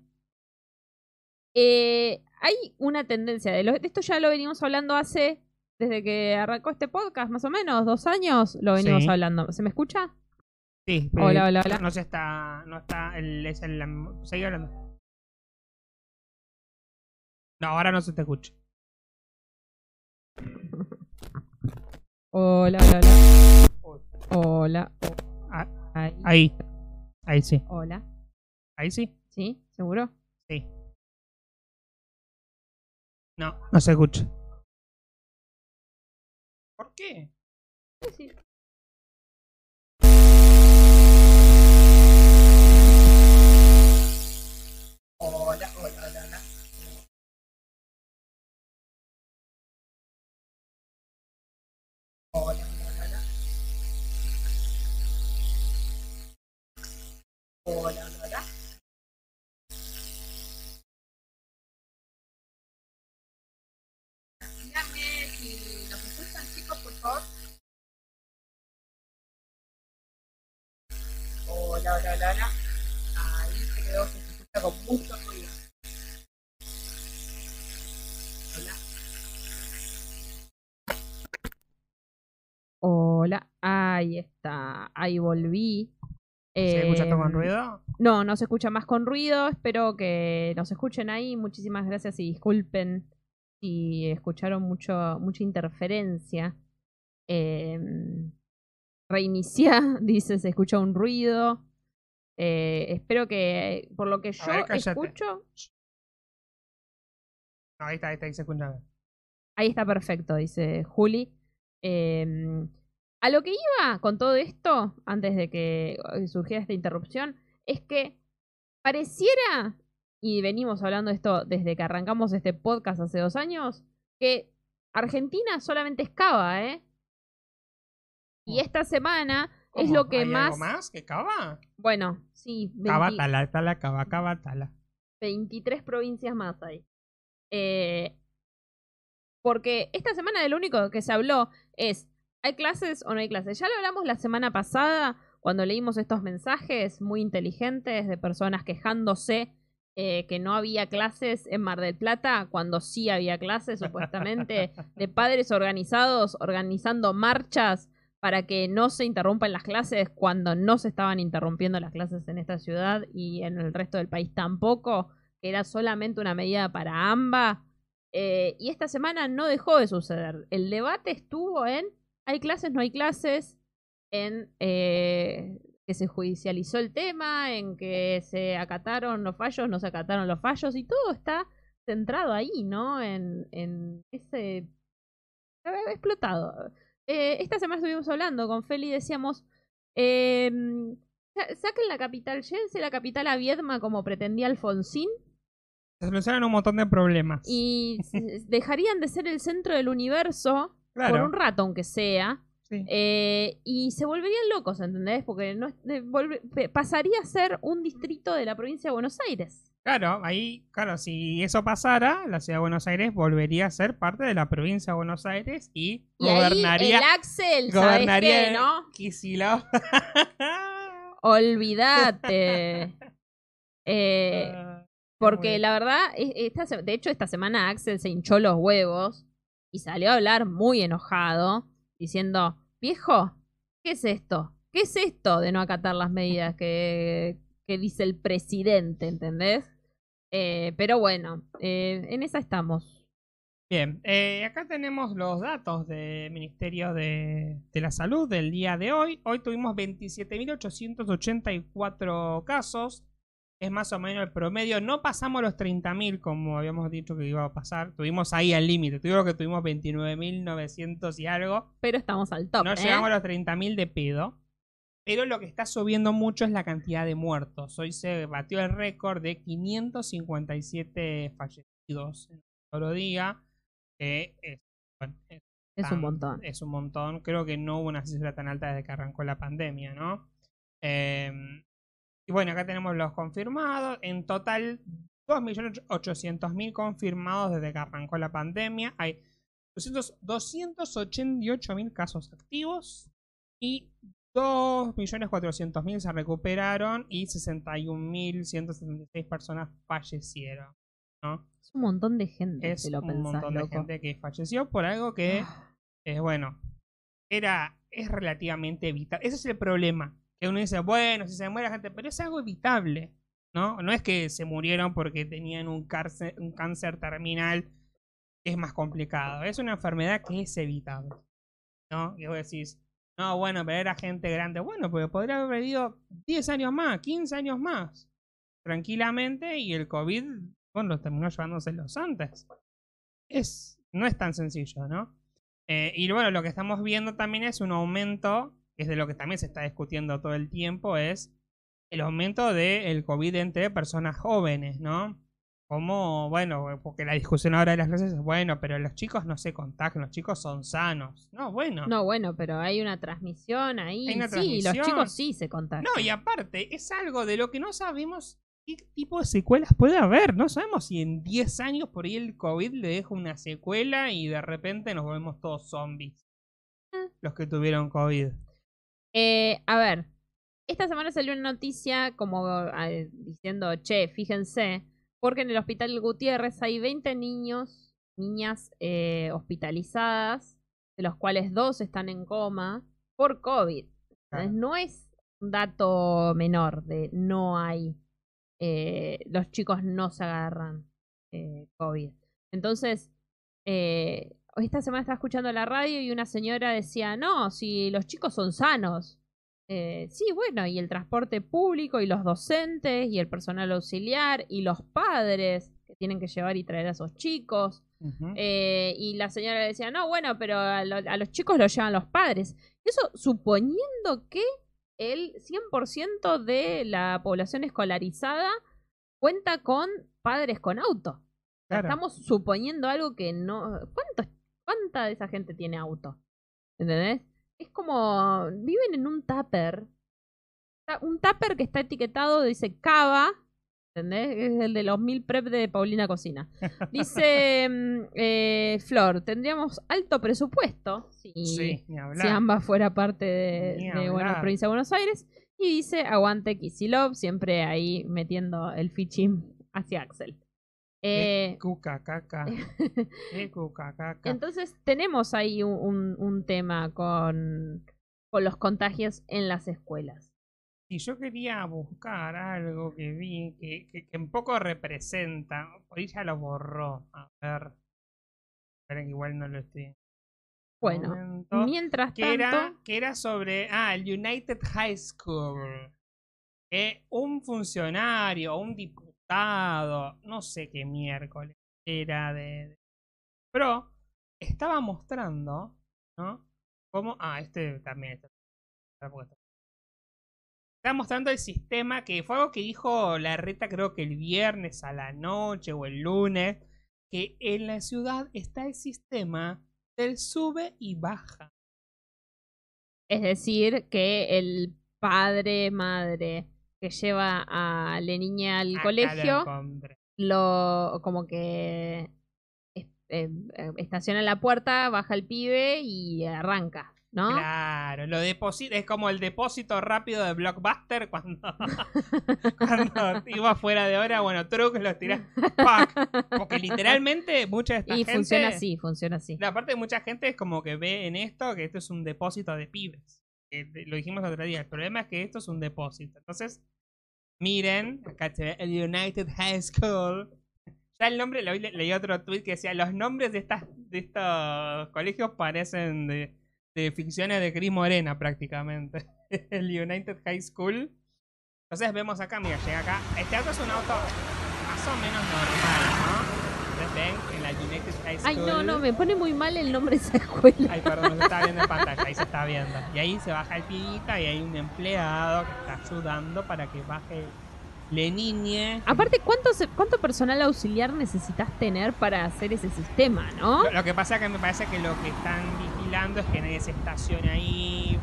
eh, hay una tendencia, de, lo- de esto ya lo venimos hablando hace, desde que arrancó este podcast, más o menos, dos años, lo venimos Sí. hablando. ¿Se me escucha? Sí, Hola, hola, hola. No se está, no está, el, es el, seguí hablando. No, ahora no se te escucha. (laughs) Hola, hola, hola. Hola. Ah, Ahí. Ahí, ahí sí, Hola. ahí sí, ¿Sí? ¿Seguro? sí. No, no se escucha. ¿Por qué? Sí, sí. Está. Ahí volví. ¿Se escucha todo con Em, ruido? No, no se escucha más con ruido. Espero que nos escuchen ahí. Muchísimas gracias y disculpen si escucharon mucho, mucha interferencia. Eh, reinicia, (laughs) dice, se escucha un ruido. Eh, espero que, por lo que yo ver, escucho, No, ahí está, ahí está, ahí se escucha. ahí está perfecto, dice Juli. Eh, a lo que iba con todo esto, antes de que eh, surgiera esta interrupción, es que pareciera, y venimos hablando de esto desde que arrancamos este podcast hace dos años, que Argentina solamente es cava, ¿eh? Y esta semana es lo que ¿Hay más... algo más que cava? Bueno, sí, 20 Cava, tala, tala, cava, cava, tala. 23 provincias más hay. Eh, porque esta semana de lo único que se habló es, ¿hay clases o no hay clases? Ya lo hablamos la semana pasada cuando leímos estos mensajes muy inteligentes de personas quejándose eh, que no había clases en Mar del Plata, cuando sí había clases supuestamente, (laughs) de padres organizados organizando marchas para que no se interrumpan las clases cuando no se estaban interrumpiendo las clases en esta ciudad y en el resto del país tampoco, que era solamente una medida para AMBA. Eh, y esta semana no dejó de suceder. El debate estuvo en hay clases, no hay clases, en eh, que se judicializó el tema, en que se acataron los fallos, no se acataron los fallos, y todo está centrado ahí, ¿no? En, en ese... ha explotado. Eh, esta semana estuvimos hablando con Feli y decíamos, eh, sa- saquen la capital, llévense la capital a Viedma como pretendía Alfonsín Se solucionan un montón de problemas. y (laughs) dejarían de ser el centro del universo por un rato, aunque sea, sí. eh, y se volverían locos, ¿entendés? Porque no, volve- pe- pasaría a ser un distrito de la provincia de Buenos Aires. Claro, ahí, claro, si eso pasara, la ciudad de Buenos Aires volvería a ser parte de la provincia de Buenos Aires y, Y gobernaría ahí el Axel, ¿sabes gobernaría qué, no? Kicillof. (laughs) Olvídate. (laughs) Eh, Ah, Porque la verdad, es- esta, de hecho, esta semana Axel se hinchó los huevos y salió a hablar muy enojado, diciendo, viejo, ¿qué es esto? ¿Qué es esto de no acatar las medidas que, que dice el presidente, ¿entendés? Eh, pero bueno, eh, en esa estamos. Bien, eh, acá tenemos los datos del Ministerio de, de la Salud del día de hoy. Hoy tuvimos 27.884 casos. Es más o menos el promedio. No pasamos los 30.000 como habíamos dicho que iba a pasar. Tuvimos ahí al límite. Tuvimos que tuvimos 29.900 y algo. Pero estamos al top. No ¿eh? llegamos a los 30.000 de pedo. Pero lo que está subiendo mucho es la cantidad de muertos. Hoy se batió el récord de 557 fallecidos en un solo día. Que es, bueno, es Es un montón. Es un montón. Creo que no hubo una cifra tan alta desde que arrancó la pandemia, ¿no? Eh, y bueno, acá tenemos los confirmados. En total, 2.800.000 confirmados desde que arrancó la pandemia. Hay 200 288.000 casos activos y 2.400.000 se recuperaron y 61.176 personas fallecieron. ¿no? Es un montón de gente, Es si lo un pensás, montón de gente que falleció por algo que, Ah, eh, bueno, era, es relativamente evitable. Ese es el problema. Que uno dice, bueno, si se muere la gente, pero es algo evitable. ¿no? No es que se murieron porque tenían un cáncer, un cáncer terminal es más complicado. Es una enfermedad que es evitable. ¿No? Y vos decís, no, bueno, pero era gente grande. Bueno, porque podría haber vivido 10 años más, 15 años más. Tranquilamente y el COVID, bueno, terminó llevándose los antes. Es, no es tan sencillo, ¿no? Eh, y bueno, lo que estamos viendo también es un aumento, que es de lo que también se está discutiendo todo el tiempo, es el aumento del COVID entre personas jóvenes, ¿no? Como, bueno, porque la discusión ahora de las clases es, bueno, pero los chicos no se contagian, los chicos son sanos. No, bueno. No, bueno, pero hay una transmisión ahí. Hay una sí, los chicos sí se contagian. No, y aparte, es algo de lo que no sabemos qué tipo de secuelas puede haber. No sabemos si en 10 años por ahí el COVID le deja una secuela y de repente nos volvemos todos zombies. Mm. Los que tuvieron COVID. Eh, a ver, esta semana salió una noticia como eh, diciendo, che, fíjense, porque en el hospital Gutiérrez hay 20 niños, niñas eh, hospitalizadas, de los cuales dos están en coma por COVID. Claro. No es un dato menor de no hay, eh, los chicos no se agarran eh, COVID. Entonces, eh, esta semana estaba escuchando la radio y una señora decía, no, si los chicos son sanos. Eh, sí, bueno, y el transporte público y los docentes y el personal auxiliar y los padres que tienen que llevar y traer a esos chicos. Eh, y la señora decía, no, bueno, pero a, lo- a los chicos los llevan los padres. Eso suponiendo que el 100% de la población escolarizada cuenta con padres con auto. Claro. Estamos suponiendo algo que no... ¿Cuánto, ¿Cuánta de esa gente tiene auto? ¿Entendés? Es como... Viven en un tupper. Un tupper que está etiquetado, dice cava. ¿Entendés? Es el de los mil prep de Paulina Cocina. (laughs) Dice mm, eh, Flor, tendríamos alto presupuesto si, sí, ni si ambas fuera parte de, de, bueno, provincia de Buenos Aires. Y dice, aguante Kisilov, siempre ahí metiendo el fichín hacia Axel. Eh, cuca caca. (laughs) entonces tenemos ahí un, un- un tema con, con los contagios en las escuelas. Y yo quería buscar algo que vi que, que, que un poco representa. Por ahí ya lo borró. A ver. Esperen que igual no lo estoy. un Bueno, momento. mientras que era, tanto... que era sobre ah, el United High School. Que un funcionario, un diputado, no sé qué miércoles era de. de- Pero estaba mostrando, ¿no? Cómo. Ah, este también está- Estaba mostrando el sistema que fue algo que dijo la reta, creo que el viernes a la noche o el lunes. Que en la ciudad está el sistema del sube y baja. Es decir, que el padre, madre que lleva a la niña al Acá colegio, lo como que eh, eh, estaciona en la puerta, baja el pibe y arranca, ¿no? Claro, lo deposita, es como el depósito rápido de Blockbuster cuando, (laughs) cuando iba fuera de hora, bueno, trucos los tirás, ¡pac! porque literalmente mucha de esta y gente, funciona así, funciona así. la parte de mucha gente es como que ve en esto que esto es un depósito de pibes, Que te- lo dijimos el otro día, el problema es que esto es un depósito, entonces, miren, acá se ve el United High School, ya el nombre, le- leí otro tweet que decía, los nombres de, estas, de estos colegios parecen de, de ficciones de Cris Morena prácticamente. (laughs) el United High School. Entonces vemos acá, mira, llega acá. Este auto es un auto más o menos normal, ¿no? En la United High School. Ay, no, no, me pone muy mal el nombre de esa escuela. Ay, perdón, se está viendo en pantalla, ahí se está viendo. Y ahí se baja el pibita y hay un empleado que está ayudando para que baje le niñe. Aparte, ¿cuánto, ¿cuánto personal auxiliar necesitas tener para hacer ese sistema, no? Lo, lo que pasa es que me parece que lo que están vigilando es que nadie se estacione ahí,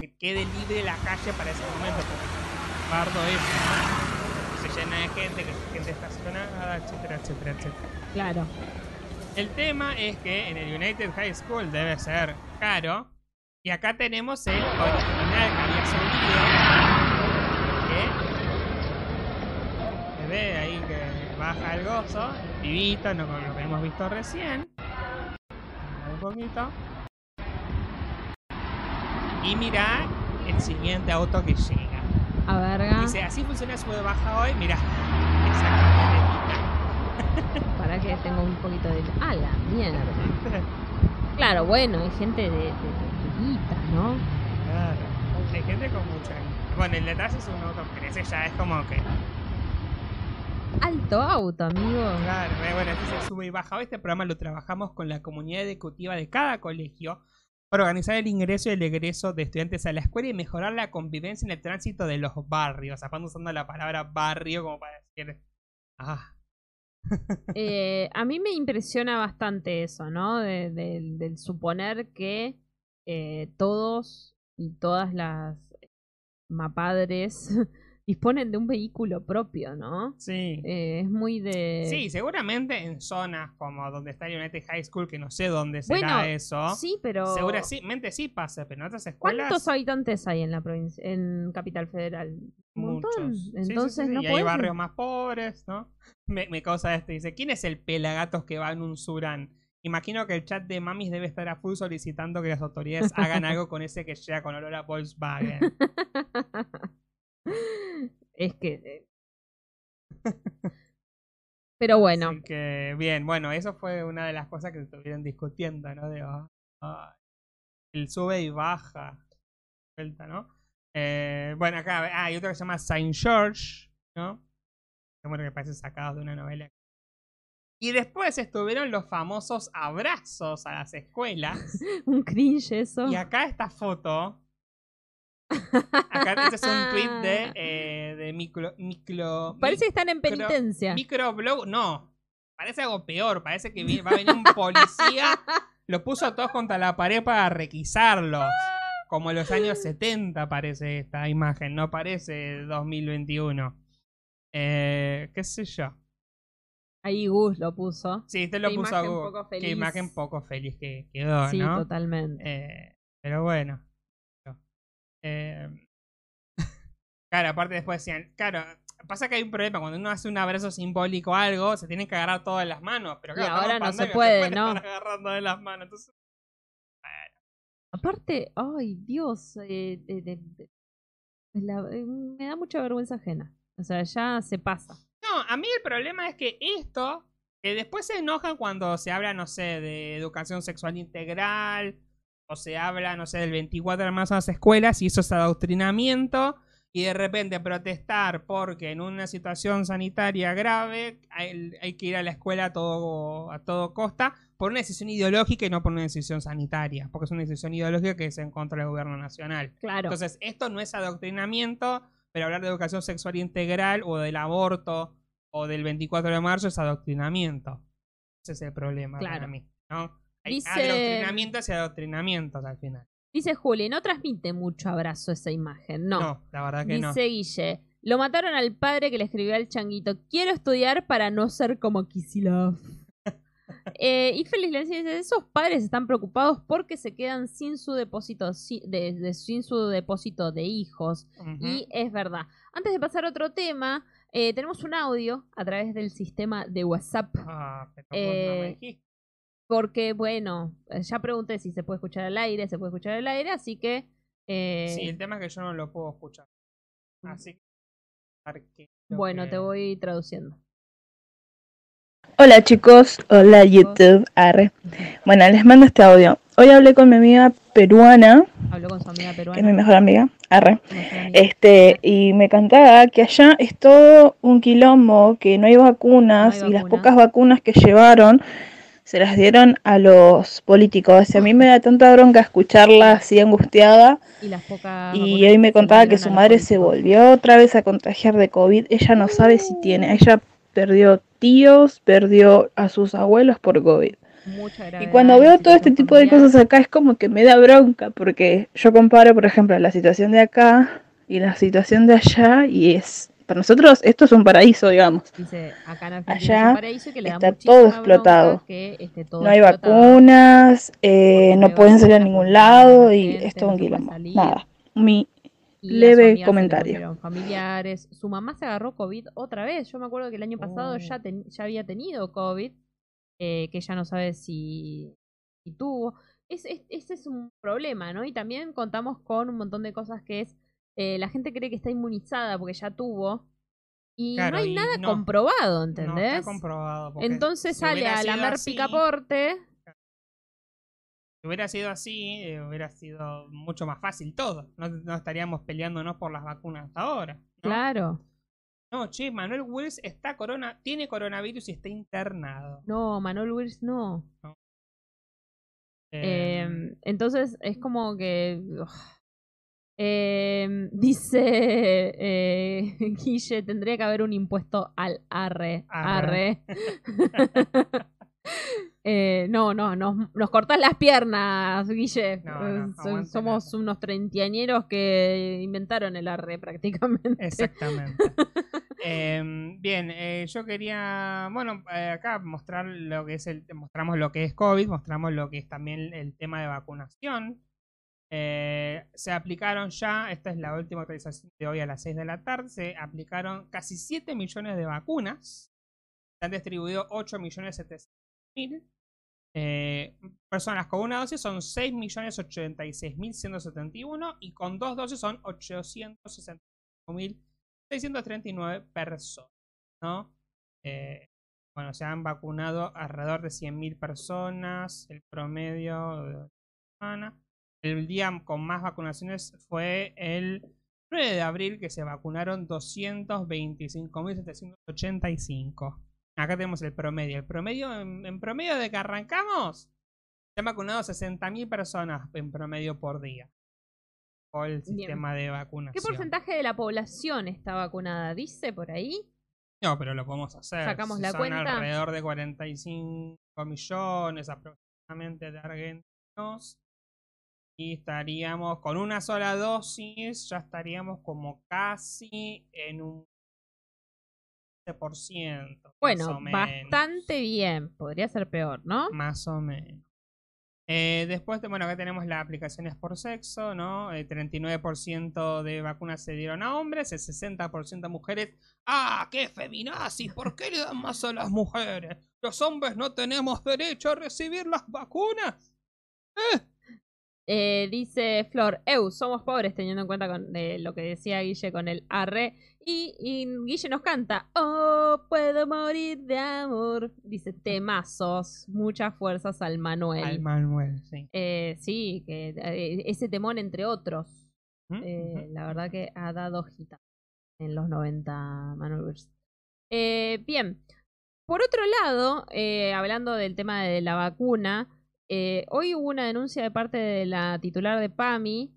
que quede libre la calle para ese momento, porque bardo eso, ¿no? Llena de gente, que gente estacionada, etcétera, etcétera, etcétera. Claro. El tema es que en el United High School debe ser caro. Y acá tenemos el original que había subido. Que se ve ahí que baja el gozo. El pibito, no como lo que hemos visto recién. Un poquito. Y mira el siguiente auto que llega. A verga. Dice, así funciona su de baja hoy. Mira, esa camionetita. (laughs) Para que tengo un poquito de. ¡A la mierda! (laughs) Claro, bueno, hay gente de, de, de guita, ¿no? Claro. Hay gente con mucha. Bueno, el detalle es un auto ese ya es como que. Alto auto, amigo. Claro, eh, bueno, este se sube y baja. Hoy Este programa lo trabajamos con la comunidad ejecutiva de cada colegio para organizar el ingreso y el egreso de estudiantes a la escuela y mejorar la convivencia en el tránsito de los barrios. Aparte usando la palabra barrio como para decir. Ah, (laughs) Eh, a mí me impresiona bastante eso, ¿no? De- del- suponer que eh, todos y todas las mapadres (laughs) disponen de un vehículo propio, ¿no? sí. Eh, es muy de... Sí, seguramente en zonas como donde está United High School, que no sé dónde será Bueno, eso. Sí, pero... Seguramente sí pasa, pero en otras escuelas. ¿Cuántos habitantes hay en la provincia, en Capital Federal? Un montón. Muchos. Sí, sí, sí, Entonces sí, no Y hay barrios más pobres, ¿no? Me, me causa este. Dice: ¿Quién es el pelagatos que va en un Surán? Imagino que el chat de mamis debe estar a full solicitando que las autoridades hagan (laughs) algo con ese que llega con olor a Volkswagen. (laughs) es que... eh. Pero bueno, Así que, bien, bueno, eso fue una de las cosas que estuvieron discutiendo, ¿no? De, ah, ah, el sube y baja. Vuelta, ¿no? Eh, bueno, acá ah, hay otro que se llama Saint George, ¿no? Bueno, que parece sacado de una novela. Y después estuvieron los famosos abrazos a las escuelas. (laughs) un cringe eso. Y acá esta foto. Acá este es un tweet de, (laughs) eh, de micro, micro, Parece que están en penitencia. Microblog, no. Parece algo peor. Parece que va a venir un policía. Los puso a todos contra la pared para requisarlos. Como en los años (laughs) 70 parece esta imagen. No parece 2021. Eh, ¿Qué sé yo? Ahí Gus lo puso. Sí, te lo Qué puso a poco Qué imagen poco feliz que quedó, sí, ¿no? totalmente. Eh, pero bueno. Eh, claro, aparte después decían, claro, pasa que hay un problema, cuando uno hace un abrazo simbólico o algo, se tienen que agarrar todas las manos, pero Y claro, ahora estamos no se puede, ¿no? estar agarrando de las manos, entonces, Aparte, ay, Dios, eh, de- de- de- la- eh, me da mucha vergüenza ajena. O sea, ya se pasa. No, a mí el problema es que esto, que después se enojan cuando se habla, no sé, de educación sexual integral, o se habla, no sé, del 24 de marzo en las escuelas, y eso es adoctrinamiento, y de repente protestar porque en una situación sanitaria grave hay, hay que ir a la escuela a todo, a todo costa por una decisión ideológica y no por una decisión sanitaria, porque es una decisión ideológica que es en contra del gobierno nacional. Claro. Entonces, esto no es adoctrinamiento, pero hablar de educación sexual integral o del aborto o del 24 de marzo es adoctrinamiento. Ese es el problema para Claro. mí, ¿no? Dice- adoctrinamientos y adoctrinamientos al final. Dice Juli, no transmite mucho abrazo esa imagen. No. la verdad que no. Dice Guille, lo mataron al padre que le escribió al changuito. Quiero estudiar para no ser como Kisilov. (laughs) Eh, y Félix le dice, esos padres están preocupados porque se quedan sin su depósito, si- de, de- sin su depósito de hijos. Y es verdad. Antes de pasar a otro tema, eh, tenemos un audio a través del sistema de WhatsApp. Ah, pero Eh, no me dijiste. Porque, bueno, eh, ya pregunté si se puede escuchar al aire, se puede escuchar al aire, así que... eh, Sí, el tema es que yo no lo puedo escuchar. Así que. bueno, que- te voy traduciendo. Hola chicos, hola YouTube, arre. Bueno, les mando este audio. Hoy hablé con mi amiga peruana, Habló con su amiga que es mi peruana. mejor amiga, arre. amiga. Este, y me contaba que allá es todo un quilombo, que no hay vacunas No hay y las pocas vacunas que llevaron se las dieron a los políticos. Y a mí me da tanta bronca escucharla así angustiada. Y las pocas Y hoy me contaba que su madre se volvió otra vez a contagiar de COVID. Ella no sabe si tiene. Ella perdió tíos, perdió a sus abuelos por COVID. Y cuando veo todo este tipo de cosas acá es como que me da bronca, porque yo comparo, por ejemplo, la situación de acá y la situación de allá y es Para nosotros esto es un paraíso, digamos. Dice, acá en Allá es un paraíso que le está todo explotado. que esté todo No hay explotado. vacunas, eh, no pueden salir a ningún lado la y es todo un quilombo. Nada. Mi, Leve comentario. familiares. Su mamá se agarró COVID otra vez. Yo me acuerdo que el año pasado Oh. ya, ten- ya había tenido COVID, eh, que ella no sabe si, si tuvo. Es, es- ese es un problema, ¿no? Y también contamos con un montón de cosas que es, eh, la gente cree que está inmunizada porque ya tuvo. Y Claro, no hay y nada no. comprobado, No ¿entendés? está comprobado. Entonces si sale a la mer picaporte. Si hubiera sido así, eh, hubiera sido mucho más fácil todo. No, no estaríamos peleándonos por las vacunas hasta ahora. Claro. No, che, Manuel Wills está corona, tiene coronavirus y está internado. No, Manuel Wills no. Eh, Em, entonces es como que. Em, (laughs) dice eh, (laughs) Guille, tendría que haber un impuesto al arre. Arre. Arre. (laughs) Eh, no, no, nos, nos cortás las piernas, Guille. No, no, Eh, somos unos treintañeros que inventaron el arre prácticamente. Exactamente. Em, bien, eh, yo quería, bueno, eh, acá mostrar lo que es el, mostramos lo que es COVID, mostramos lo que es también el tema de vacunación. Eh, se aplicaron ya, esta es la última actualización de hoy a las 6 de la tarde, se aplicaron casi 7 millones de vacunas. Se han distribuido 8 millones 700 mil. Eh, personas con una dosis son 6 millones 86 mil 171 y con dos dosis son 865 mil 639 personas, ¿no? Eh, bueno, se han vacunado alrededor de 100.000 personas, el promedio de la semana. El día con más vacunaciones fue el 9 de abril, que se vacunaron 225.785. Acá tenemos el promedio. El promedio, en, en promedio de que arrancamos, se han vacunado 60.000 personas en promedio por día. Por el Bien. sistema de vacunación. ¿Qué porcentaje de la población está vacunada? ¿Dice por ahí? No, pero lo podemos hacer. Sacamos Si la son cuenta. alrededor de 45 millones aproximadamente de argentinos. Y estaríamos con una sola dosis, ya estaríamos como casi en un 15%. más Bueno, o menos. bastante bien. Podría ser peor, ¿no? Más o menos. Eh, después, de- bueno, acá tenemos las aplicaciones por sexo, ¿no? El 39% de vacunas se dieron a hombres, el 60% a mujeres. ¡Ah, qué feminazis! ¿Por qué le dan más a las mujeres? ¿Los hombres no tenemos derecho a recibir las vacunas? Eh, dice Flor, Eu, somos pobres teniendo en cuenta con eh, lo que decía Guille con el arre. Y, y Guille nos canta, oh, puedo morir de amor. Dice, temazos, muchas fuerzas al Manuel. Al Manuel, sí. Eh, sí, que eh, ese temón entre otros. ¿Mm? Eh, la verdad que ha dado gita en los 90 Manuels. Eh, bien, por otro lado, eh, hablando del tema de la vacuna, eh, hoy hubo una denuncia de parte de la titular de PAMI.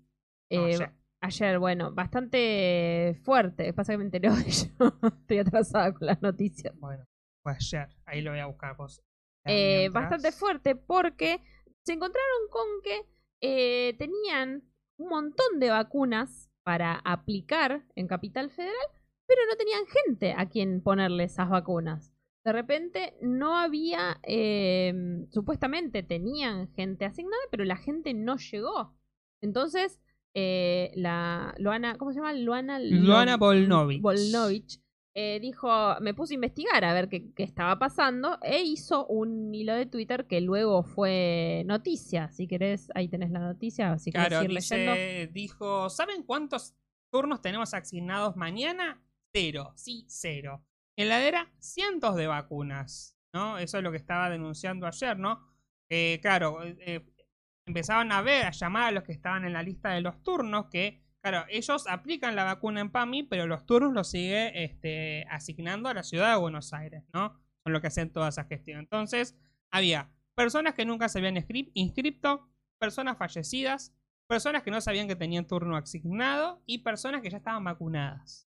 No, eh, ayer. ayer, bueno, bastante fuerte. Pasa (laughs) que me enteré hoy yo. Estoy atrasada con las noticias. Bueno, fue ayer. Ahí lo voy a buscar vos. Eh, bastante fuerte porque se encontraron con que eh, tenían un montón de vacunas para aplicar en Capital Federal, pero no tenían gente a quien ponerle esas vacunas. De repente no había, eh, supuestamente tenían gente asignada, pero la gente no llegó. Entonces, eh, la Luana, ¿cómo se llama? Luana, Luana Volnovich. Volnovich, eh, dijo, me puse a investigar a ver qué, qué estaba pasando e hizo un hilo de Twitter que luego fue noticia. Si querés, ahí tenés la noticia, si querés Claro, ir leyendo. dice, dijo, ¿saben cuántos turnos tenemos asignados mañana? Cero, sí, cero. En la heladera, cientos de vacunas, ¿no? Eso es lo que estaba denunciando ayer, ¿no? Que, claro, eh, eh, empezaban a ver, a llamar a los que estaban en la lista de los turnos, que, claro, ellos aplican la vacuna en PAMI, pero los turnos los sigue este, asignando a la ciudad de Buenos Aires, ¿no? Son lo que hacen toda esa gestión. Entonces, había personas que nunca se habían inscri- inscripto, personas fallecidas, personas que no sabían que tenían turno asignado y personas que ya estaban vacunadas.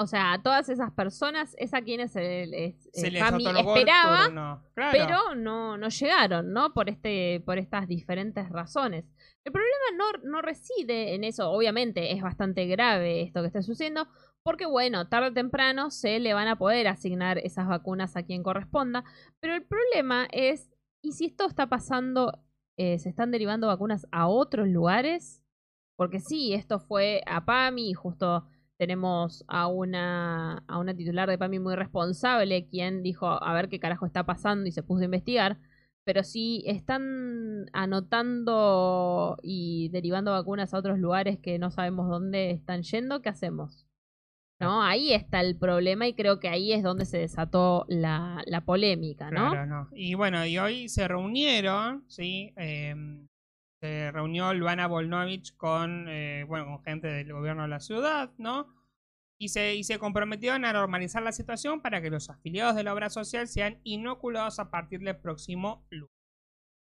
O sea, a todas esas personas es a quienes se les, Se eh, les el esperaba. Claro. pero no, no llegaron, ¿no? Por este, por estas diferentes razones. El problema no, no reside en eso, obviamente es bastante grave esto que está sucediendo, porque bueno, tarde o temprano se le van a poder asignar esas vacunas a quien corresponda, pero el problema es, ¿y si esto está pasando, eh, se están derivando vacunas a otros lugares? Porque sí, esto fue a PAMI y justo tenemos a una, a una titular de PAMI muy responsable quien dijo a ver qué carajo está pasando y se puso a investigar. Pero si están anotando y derivando vacunas a otros lugares que no sabemos dónde están yendo, ¿qué hacemos? ¿No? Ahí está el problema y creo que ahí es donde se desató la, la polémica, ¿no? Claro, no. Y bueno, y hoy se reunieron, ¿sí? Em, se reunió Luana Volnovich con, eh, bueno, con gente del gobierno de la ciudad, ¿no? Y se, y se comprometieron a normalizar la situación para que los afiliados de la obra social sean inoculados a partir del próximo lunes,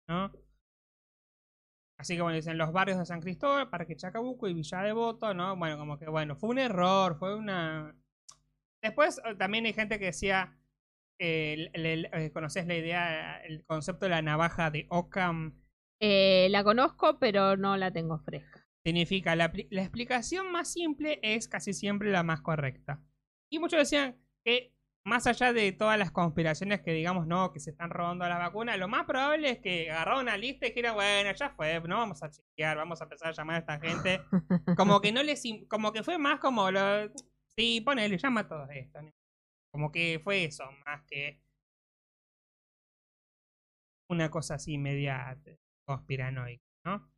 ¿no? Así que bueno, dicen los barrios de San Cristóbal, Parque Chacabuco y Villa Devoto, ¿no? Bueno, como que bueno, fue un error, fue una... Después eh, también hay gente que decía, eh, ¿conoces la idea, el concepto de la navaja de Occam? Eh, la conozco, pero no la tengo fresca. Significa, la, la explicación más simple es casi siempre la más correcta. Y muchos decían que más allá de todas las conspiraciones que digamos no, que se están robando la vacuna, lo más probable es que agarraron una lista y dijeran, bueno, ya fue, no vamos a chequear, vamos a empezar a llamar a esta gente. (laughs) Como que no les, como que fue más como lo, sí, ponele, llama a todos esto. ¿no? Como que fue eso, más que una cosa así media conspiranoica, ¿no?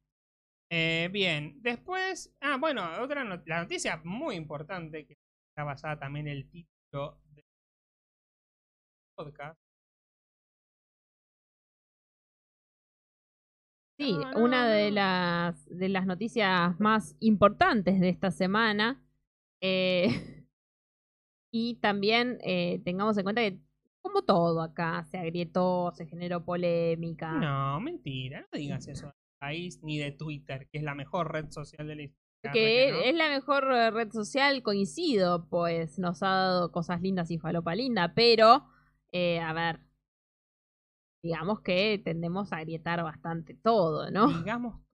Eh, bien, después, ah, bueno, otra not- la noticia muy importante que está basada también en el título del podcast. Sí, No, no, una de las, de las noticias más importantes de esta semana. eh, (laughs) y también eh, tengamos en cuenta que, como todo acá, se agrietó, se generó polémica. No, mentira, no digas eso del país ni de Twitter, que es la mejor red social de la historia. que ¿no? es la mejor eh, red social, coincido, pues nos ha dado cosas lindas y falopa linda, pero, eh, a ver, digamos que tendemos a agrietar bastante todo, ¿no? Digamos, (laughs)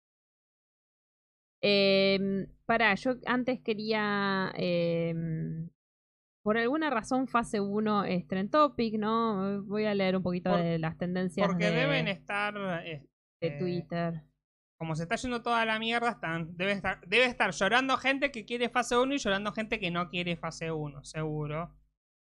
Eh, pará, yo antes quería. em, por alguna razón, fase 1 es Trend Topic, ¿no? Voy a leer un poquito Por- de las tendencias porque de, deben estar, eh, de Twitter. como se está yendo toda la mierda, están, debe, estar, debe estar llorando gente que quiere fase 1 y llorando gente que no quiere fase 1, seguro.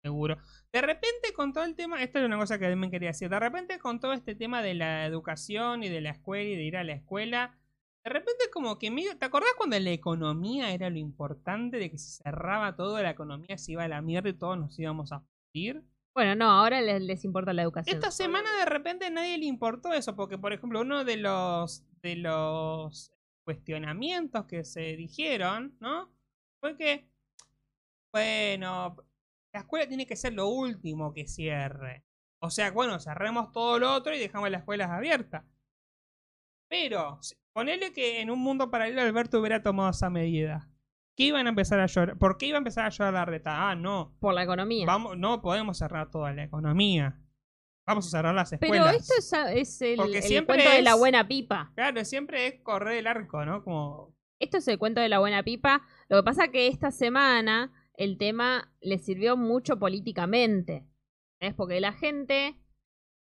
Seguro. De repente, con todo el tema, esto es una cosa que también quería decir. De repente, con todo este tema de la educación y de la escuela y de ir a la escuela, de repente, como que medio. ¿Te acordás cuando la economía era lo importante? De que se cerraba todo, la economía se iba a la mierda y todos nos íbamos a fundir. Bueno, no, ahora les, les importa la educación. Esta semana de repente a nadie le importó eso, porque por ejemplo uno de los de los cuestionamientos que se dijeron, ¿no? Fue que, bueno, la escuela tiene que ser lo último que cierre. O sea, bueno, cerremos todo lo otro y dejamos las escuelas abiertas. Pero, ponele que en un mundo paralelo Alberto hubiera tomado esa medida. ¿Qué iban a empezar a llorar? ¿Por qué iba a empezar a llorar la reta? Ah, no. Por la economía. Vamos, no podemos cerrar toda la economía. Vamos a cerrar las Pero escuelas. esto es, es el, Porque el siempre cuento de la es- buena pipa. Claro, siempre es correr el arco, ¿no? Como. Esto es el cuento de la buena pipa. Lo que pasa que esta semana el tema le sirvió mucho políticamente. Es porque la gente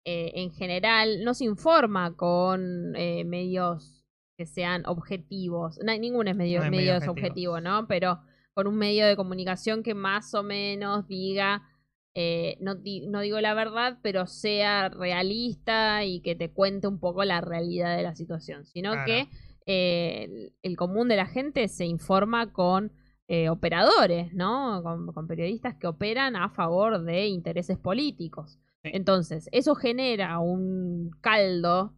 eh, en general no se informa con eh, medios que sean objetivos. No, ninguno es medio, No medio es objetivo. ¿no? Pero con un medio de comunicación que más o menos diga, eh, no, di- no digo la verdad, pero sea realista y que te cuente un poco la realidad de la situación. Sino Claro. que eh, el, el común de la gente se informa con eh, operadores, ¿no? Con, con periodistas que operan a favor de intereses políticos. Entonces, eso genera un caldo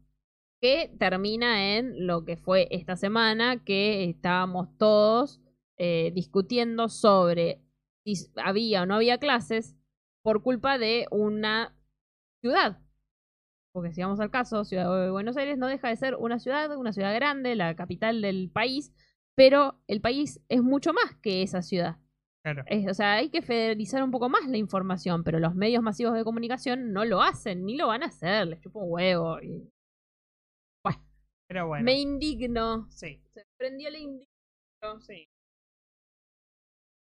que termina en lo que fue esta semana, que estábamos todos eh, discutiendo sobre si había o no había clases por culpa de una ciudad. Porque si vamos al caso, Ciudad de Buenos Aires no deja de ser una ciudad, una ciudad grande, la capital del país, pero el país es mucho más que esa ciudad. Claro. Es- o sea, hay que federalizar un poco más la información, pero los medios masivos de comunicación no lo hacen, ni lo van a hacer, les chupo un huevo. y- Pero bueno. Me indigno. Sí. Se prendió la indignación. Sí.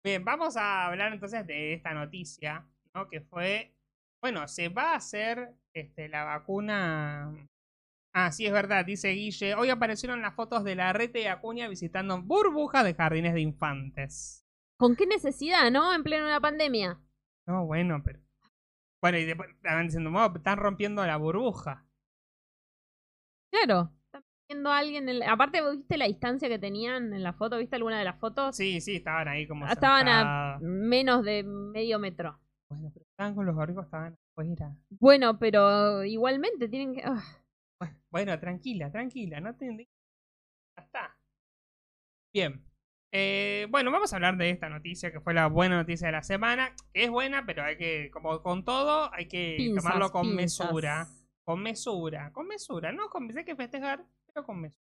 Bien, vamos a hablar entonces de esta noticia, ¿no? Que fue, bueno, se va a hacer este, la vacuna. Ah, sí, es verdad, dice Guille. Hoy aparecieron las fotos de la rete y Acuña visitando burbujas de jardines de infantes. ¿Con qué necesidad, no? En pleno una pandemia. No, bueno, pero. Bueno, y después estaban diciendo, "Oh, están rompiendo la burbuja. Claro. Están viendo a alguien. en la- Aparte, ¿viste la distancia que tenían en la foto? ¿Viste alguna de las fotos? Sí, sí, estaban ahí como. Ah, Estaban a menos de medio metro. Bueno, pero estaban con los barbijos, estaban afuera. Bueno, pero igualmente tienen que. ah, Bueno, tranquila, tranquila, no te Ya está. Bien. Eh, bueno, vamos a hablar de esta noticia que fue la buena noticia de la semana. Que es buena, pero hay que, como con todo, hay que pinzas, tomarlo con pinzas. mesura. Con mesura, con mesura. No, con, hay que festejar, pero con mesura.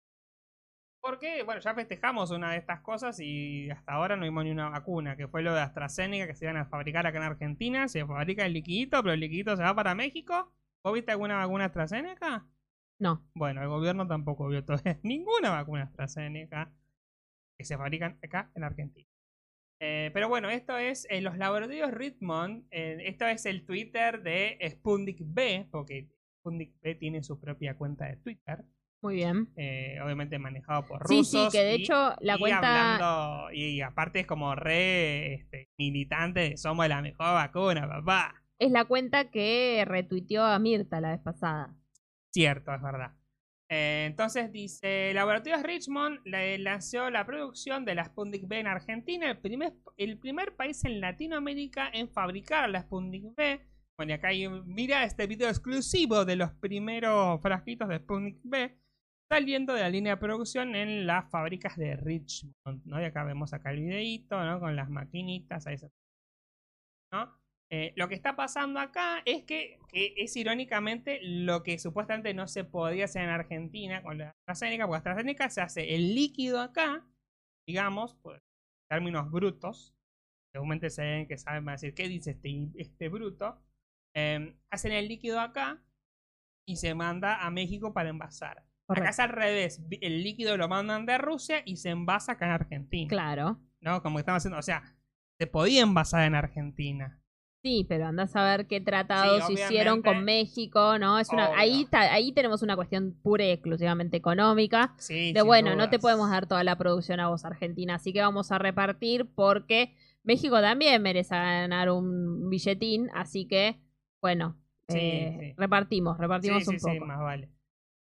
Porque, bueno, ya festejamos una de estas cosas y hasta ahora no vimos ni una vacuna, que fue lo de AstraZeneca que se iban a fabricar acá en Argentina. Se fabrica el liquidito, pero el liquidito se va para México. ¿Vos viste alguna vacuna AstraZeneca? No. Bueno, el gobierno tampoco vio todavía (laughs) ninguna vacuna AstraZeneca que se fabrican acá en Argentina. Eh, pero bueno, esto es en los laboratorios Richmond. eh, esto es el Twitter de Sputnik B, porque Sputnik B tiene su propia cuenta de Twitter, Muy bien. eh, obviamente manejado por Sí, rusos. sí, que de y- hecho la y cuenta. hablando- y aparte es como re este, militante de somos la mejor vacuna, papá. Es la cuenta que retuiteó a Mirta la vez pasada. Cierto, es verdad. Eh, entonces dice, Laboratorios Richmond lanzó la producción de la Sputnik B en Argentina, el primer, el primer país en Latinoamérica en fabricar la Sputnik B. Bueno, y acá hay mira este video exclusivo de los primeros frasquitos de Sputnik B saliendo de la línea de producción en las fábricas de Richmond, ¿no? Y acá vemos acá el videito, ¿no? Con las maquinitas, ahí se- ¿no? Eh, lo que está pasando acá es que, que es irónicamente lo que supuestamente no se podía hacer en Argentina con la AstraZeneca, porque AstraZeneca se hace el líquido acá, digamos, por términos brutos, seguramente se ven que saben van a decir, ¿qué dice este, este bruto? Eh, hacen el líquido acá y se manda a México para envasar. Acá Correcto. es al revés, el líquido lo mandan de Rusia y se envasa acá en Argentina. Claro. ¿No? Como que estamos haciendo, o sea, se podía envasar en Argentina. Sí, pero andás a ver qué tratados Sí, hicieron con. México, ¿no? Es una, Obvio. ahí, ta- ahí tenemos una cuestión pura y exclusivamente económica. Sí, De bueno, no te podemos dar toda la producción a vos, Argentina, así que vamos a repartir porque México también merece ganar un billetín, así que, bueno, Sí, eh, repartimos, repartimos un poco. sí, más vale.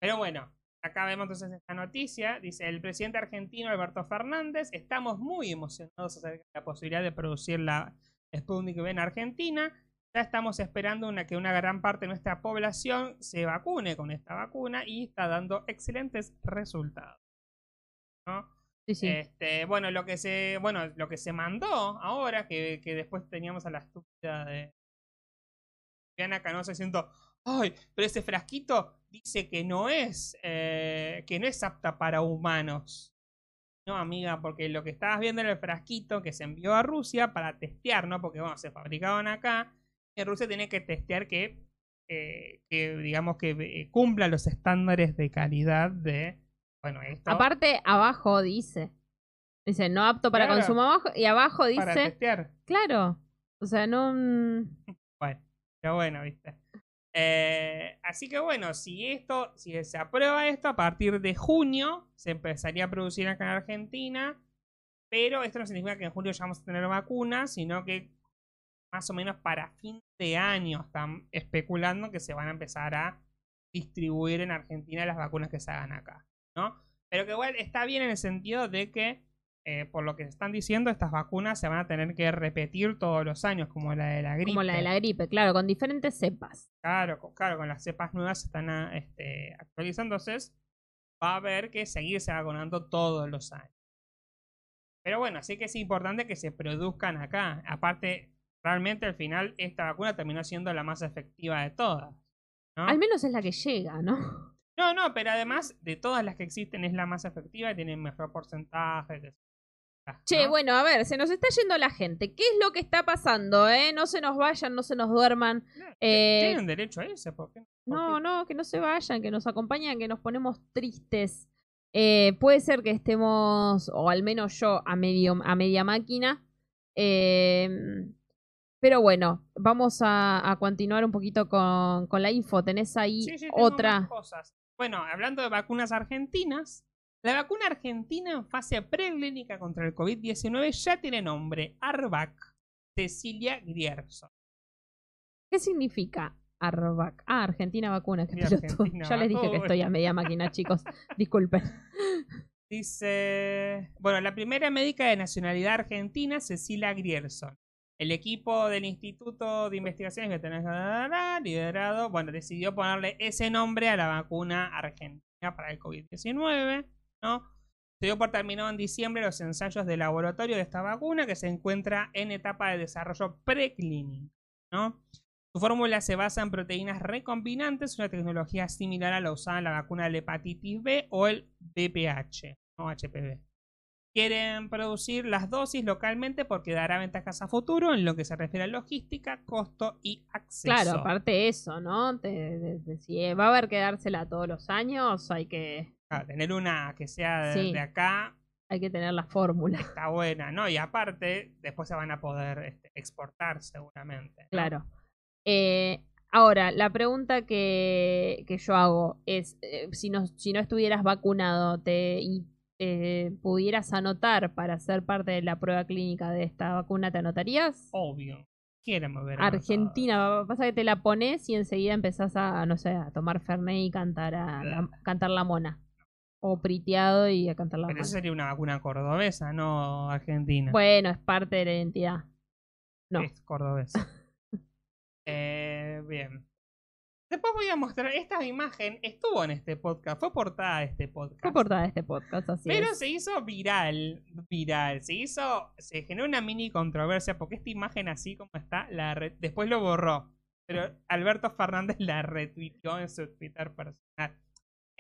Pero bueno, acá vemos entonces esta noticia. Dice el presidente argentino Alberto Fernández, estamos muy emocionados acerca de la posibilidad de producir la Sputnik V en Argentina. Ya estamos esperando una, que una gran parte de nuestra población se vacune con esta vacuna y está dando excelentes resultados. ¿no? Sí, sí. Este, bueno, lo que se, bueno, lo que se mandó ahora, que, que después teníamos a la estúpida de Diana Canosa diciendo, ay, pero ese frasquito dice que no es, eh, que no es apta para humanos. No, amiga, porque lo que estabas viendo era el frasquito que se envió a Rusia para testear, ¿no? Porque, bueno, se fabricaban acá. Y Rusia tiene que testear que, eh, que digamos, que eh, cumpla los estándares de calidad de, bueno, esto. Aparte, abajo dice, dice, no apto para Claro. consumo abajo, y abajo para dice, testear. claro, o sea, no... mm, (laughs) Bueno, pero bueno, viste. Eh, así que bueno, si esto, si se aprueba esto, a partir de junio se empezaría a producir acá en Argentina. Pero esto no significa que en julio ya vamos a tener vacunas, sino que más o menos para fin de año están especulando que se van a empezar a distribuir en Argentina las vacunas que se hagan acá, ¿no? Pero que igual está bien en el sentido de que, eh, por lo que están diciendo, estas vacunas se van a tener que repetir todos los años, como la de la gripe. como la de la gripe, claro, con diferentes cepas. Claro, co- claro, con las cepas nuevas se están ah, este, actualizándose. Va a haber que seguirse vacunando todos los años. Pero bueno, sí que es importante que se produzcan acá. Aparte, realmente al final esta vacuna terminó siendo la más efectiva de todas. ¿no? Al menos es la que llega, ¿no? No, no, pero además de todas las que existen es la más efectiva y tiene mejor porcentaje. Che, ¿no? bueno, a ver, se nos está yendo la gente. ¿Qué es lo que está pasando, eh? No se nos vayan, no se nos duerman. No, eh, Tienen derecho a eso, ¿por qué? ¿Por No, qué? no, que no se vayan, que nos acompañan, que nos ponemos tristes. Eh, puede ser que estemos, o al menos yo, a, medio, a media máquina. Em, pero bueno, vamos a, a continuar un poquito con, con la info. ¿Tenés ahí Sí, sí, otra? cosas. Bueno, hablando de vacunas argentinas, la vacuna argentina en fase preclínica contra el COVID-19 ya tiene nombre, Arvac Cecilia Grierson. ¿Qué significa Arvac? Ah, Argentina vacuna. Argentina (laughs) Ya les dije que estoy a media máquina, chicos. (laughs) Disculpen. Dice, bueno, la primera médica de nacionalidad argentina, Cecilia Grierson. El equipo del Instituto de Investigaciones Veterinarias liderado, bueno, decidió ponerle ese nombre a la vacuna argentina para el COVID-19, ¿no? Se dio por terminado en diciembre los ensayos de laboratorio de esta vacuna que se encuentra en etapa de desarrollo preclínico, ¿no? Su fórmula se basa en proteínas recombinantes, una tecnología similar a la usada en la vacuna de la hepatitis B o el BPH, HPV. Quieren producir las dosis localmente porque dará ventajas a futuro en lo que se refiere a logística, costo y acceso. Claro, aparte eso, ¿no? Te- de- de- si va a haber que dársela todos los años, hay que, Tener una que sea de, Sí. de acá hay que tener la fórmula. está buena, ¿no? Y aparte, después se van a poder este, exportar seguramente. ¿no? Claro. Eh, ahora, la pregunta que, que yo hago es, eh, si, no, si no estuvieras vacunado te, y eh, pudieras anotar para ser parte de la prueba clínica de esta vacuna, ¿te anotarías? Obvio. Mover Argentina, pasa que te la pones y enseguida empezás a, no sé, a tomar Fernet y cantar, a, la- cantar la mona. O priteado y a cantar la Pero eso sería una vacuna cordobesa, no argentina. Bueno, es parte de la identidad. no. Es cordobesa. (laughs) Eh, bien. Después voy a mostrar, esta imagen estuvo en este podcast, fue portada de este podcast. Fue portada de este podcast, así Pero es. se hizo viral, viral, se hizo, se generó una mini controversia porque esta imagen así como está, la re- después lo borró. Pero Alberto Fernández la retuiteó en su Twitter personal.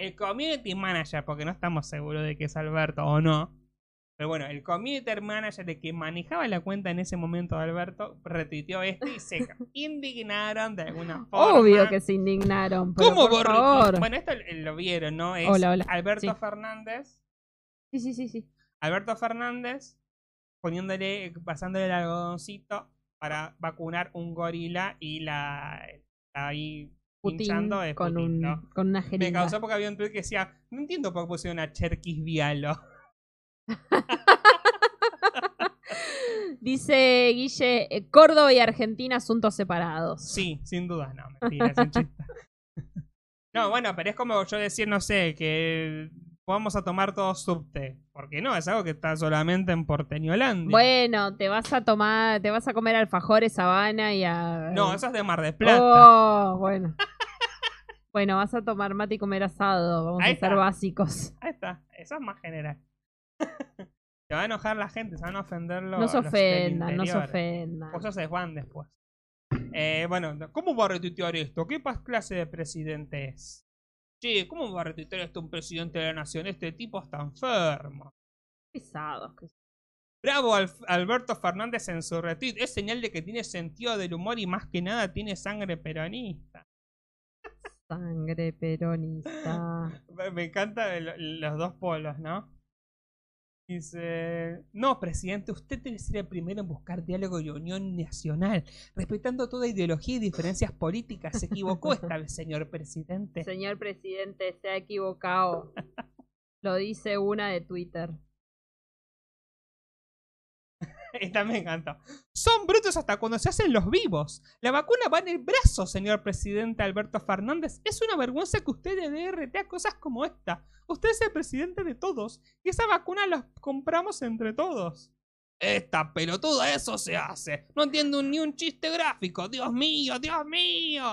El community manager, porque no estamos seguros de que es Alberto o no. Pero bueno, el community manager de que manejaba la cuenta en ese momento de Alberto retuiteó esto y se (laughs) indignaron de alguna forma. Obvio que se indignaron. Pero ¿Cómo por favor. Bueno, esto lo vieron, ¿no? Es Hola, hola. Alberto Sí. Fernández Sí, sí, sí, sí. Alberto Fernández poniéndole, pasándole el algodoncito para vacunar un gorila y la ahí Putin pinchando es con, Putin, un, ¿no? con una Me jeringa. causó porque había un tweet que decía, no entiendo por qué pusieron a Cherkis Vialo. (laughs) Dice Guille, eh, Córdoba y Argentina asuntos separados. Sí, sin duda, no, mentira, es un chiste. (laughs) No, bueno, pero es como yo decir, no sé, que vamos a tomar todos subte. Porque no, es algo que está solamente en Porteñolandia. Bueno, te vas a tomar, te vas a comer alfajores, sabana y a... No, eso es de Mar de Plata. Oh, bueno. (laughs) bueno, vas a tomar mate y comer asado. Vamos Ahí a ser básicos. Ahí está, eso es más general. (laughs) se va a enojar la gente, se van a ofender los No se del ofendan, no se ofendan. Cosas se van después. Eh, bueno, ¿cómo va a retuitear esto? ¿Qué clase de presidente es? Che, ¿cómo va a retuitear esto un presidente de la nación? Este tipo está enfermo. Pesados. que- Bravo Al- Alberto Fernández en su retweet. Es señal de que tiene sentido del humor y más que nada tiene sangre peronista. Sangre peronista. (laughs) Me me encanta el- los dos polos, ¿no? Dice, no, presidente, usted debe ser el primero en buscar diálogo y unión nacional, respetando toda ideología y diferencias políticas. Se equivocó (laughs) esta vez, señor presidente. Señor presidente, se ha equivocado. (laughs) Lo dice una de Twitter. (laughs) Esta me encantó. Son brutos hasta cuando se hacen los vivos. La vacuna va en el brazo, señor presidente Alberto Fernández. Es una vergüenza que usted le dé RT a cosas como esta. Usted es el presidente de todos y esa vacuna la compramos entre todos. Esta pelotuda, eso se hace. No entiendo ni un chiste gráfico. Dios mío, Dios mío.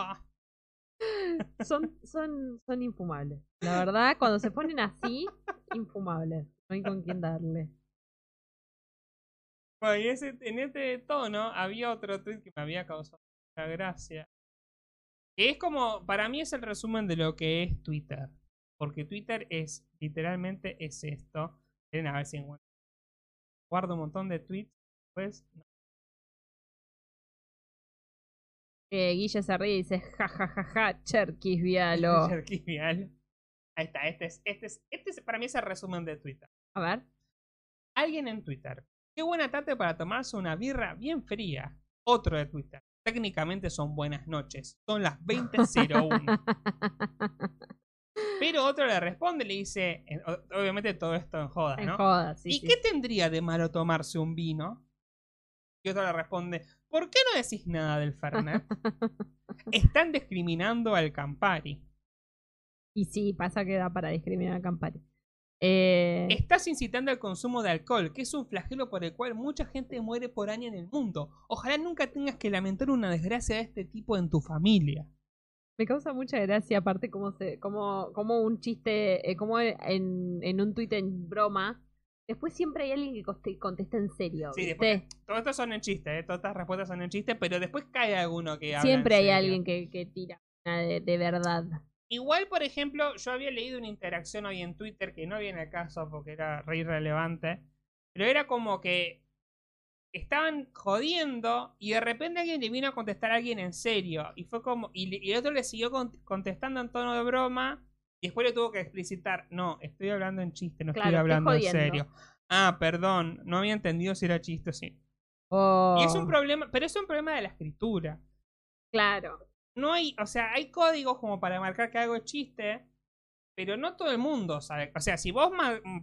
(laughs) Son, son, son infumables. La verdad, cuando se ponen así, infumables. No hay con quién darle. Bueno, y ese- en este tono había otro tweet que me había causado mucha gracia. Que es como, para mí es el resumen de lo que es Twitter. Porque Twitter es, literalmente es esto. Miren a ver si encuentro. Guardo un montón de tweets. Pues, no. Eh, Guille se ríe y dice, ja, ja, ja, ja, Cherkis Vialo. (laughs) Cherquivial. Ahí está, este es, este es, este es, para mí es el resumen de Twitter. A ver. Alguien en Twitter Qué buena tarde para tomarse una birra bien fría. Otro de Twitter. Técnicamente son buenas noches. Son las 20.01. (laughs) Pero otro le responde, le dice, en- obviamente todo esto en joda, En ¿no? joda, sí, ¿Y sí. qué tendría de malo tomarse un vino? Y otro le responde, ¿por qué no decís nada del Fernet? (laughs) Están discriminando al Campari. Y sí, pasa que da para discriminar a Campari. Eh, Estás incitando al consumo de alcohol, que es un flagelo por el cual mucha gente muere por año en el mundo. Ojalá nunca tengas que lamentar una desgracia de este tipo en tu familia. Me causa mucha gracia, aparte, como se, como, como un chiste, eh, como en, en un tuit en broma. Después siempre hay alguien que contesta en serio. Sí, después, todo esto son en chiste, ¿eh? todas estas respuestas son en chiste, pero después cae alguno que habla siempre en hay serio. alguien que, que tira una de, de verdad. Igual, por ejemplo, yo había leído una interacción hoy en Twitter que no viene al caso porque era re irrelevante, pero era como que estaban jodiendo y de repente alguien le vino a contestar a alguien en serio y fue como y, el otro le siguió con- contestando en tono de broma y después le tuvo que explicitar, no, estoy hablando en chiste, no Claro, estoy estoy hablando en serio. Ah, perdón, no había entendido si era chiste o sí. Oh, Y es un problema, pero es un problema de la escritura. Claro. No hay, o sea, hay códigos como para marcar que algo es chiste, pero no todo el mundo sabe. O sea, si vos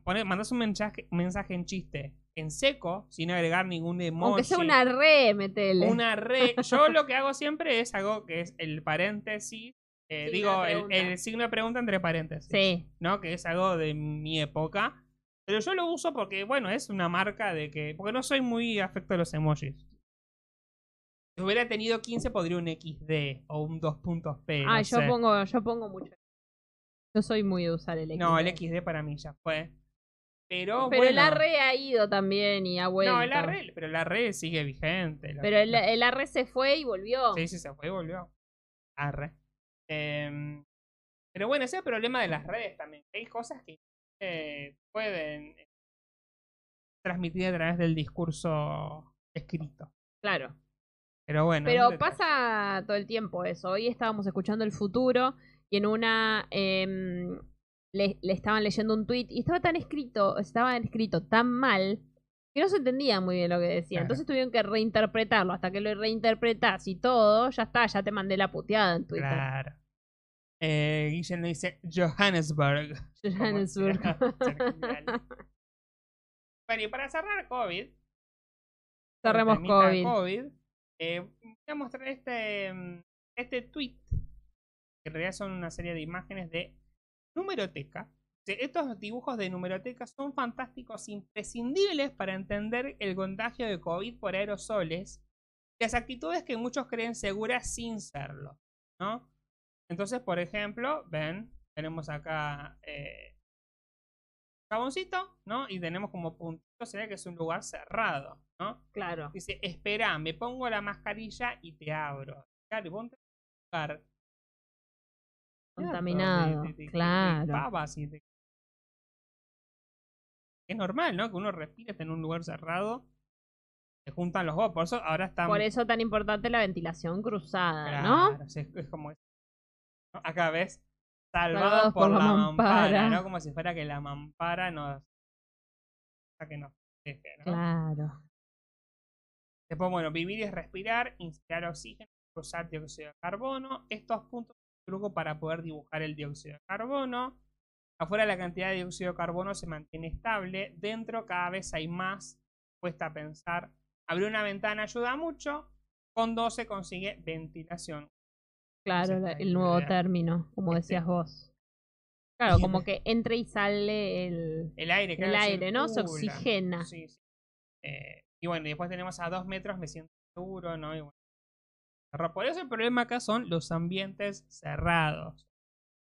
pone- mandás un mensaje, un mensaje en chiste en seco, sin agregar ningún emoji, Aunque sea una re, metele. una re, yo lo que hago siempre es algo que es el paréntesis, eh, digo, el, el signo de pregunta entre paréntesis, Sí. ¿no? Que es algo de mi época. Pero yo lo uso porque, bueno, es una marca de que. Porque no soy muy afecto a los emojis. Si hubiera tenido 15, podría un XD o un 2 puntos P. Ah, no yo sé. pongo, yo pongo mucho. Yo soy muy de usar el XD. No, el XD para mí ya fue. Pero, Pero bueno. el ARRE ha ido también y ha vuelto. No, el ARRE, pero el ARRE sigue vigente. Pero el, el ARRE se fue y volvió. Sí, sí, se fue y volvió. Arre. Em, pero bueno, ese es el problema de las redes también. Hay cosas que eh, pueden eh, transmitir a través del discurso escrito. Claro. Pero bueno. Pero pasa todo el tiempo eso. Hoy estábamos escuchando el futuro y en una em, le, le estaban leyendo un tweet y estaba tan escrito, estaba escrito tan mal que no se entendía muy bien lo que decía. Claro. Entonces tuvieron que reinterpretarlo. Hasta que lo reinterpretás y todo, ya está, ya te mandé la puteada en Twitter. Claro. Eh, Guillermo dice Johannesburg. (laughs) Johannesburg. (laughs) bueno, y para cerrar COVID. Cerremos temita COVID. COVID, eh, voy a mostrar este, mm, este tweet. Que en realidad son una serie de imágenes de numeroteca. Estos dibujos de numeroteca son fantásticos, imprescindibles para entender el contagio de COVID por aerosoles y las actitudes que muchos creen seguras sin serlo, ¿no? Entonces, por ejemplo, ven, tenemos acá eh, jaboncito, ¿no? Y tenemos como puntito, sería que es un lugar cerrado, ¿no? Claro. Dice, espera, me pongo la mascarilla y te abro. Claro, y un lugar Contaminado. de- de- de- claro. y Es normal, ¿no? Que uno respire en un lugar cerrado. Se juntan los dos. Por eso ahora estamos. Por eso tan importante la ventilación cruzada, ¿no? Claro, es, es como. Acá ves. Salvados por, la, mampara. mampara. ¿no? Como si fuera que la mampara nos. que nos protege, ¿no? Claro. Después, bueno, vivir es respirar, inspirar oxígeno, cruzar dióxido de carbono. Estos puntos son truco para poder dibujar el dióxido de carbono. Afuera la cantidad de dióxido de carbono se mantiene estable. Dentro cada vez hay más. Cuesta pensar. Abrir una ventana ayuda mucho. Con 12 consigue ventilación. Claro, la- el nuevo idea. término, como Este- decías vos. Claro, como que entra y sale el, El aire, el aire, ¿no? Se oxigena. Sí, sí. Eh, y bueno, después tenemos a dos metros, me siento seguro, ¿no? Y bueno. Por eso el problema acá son los ambientes cerrados.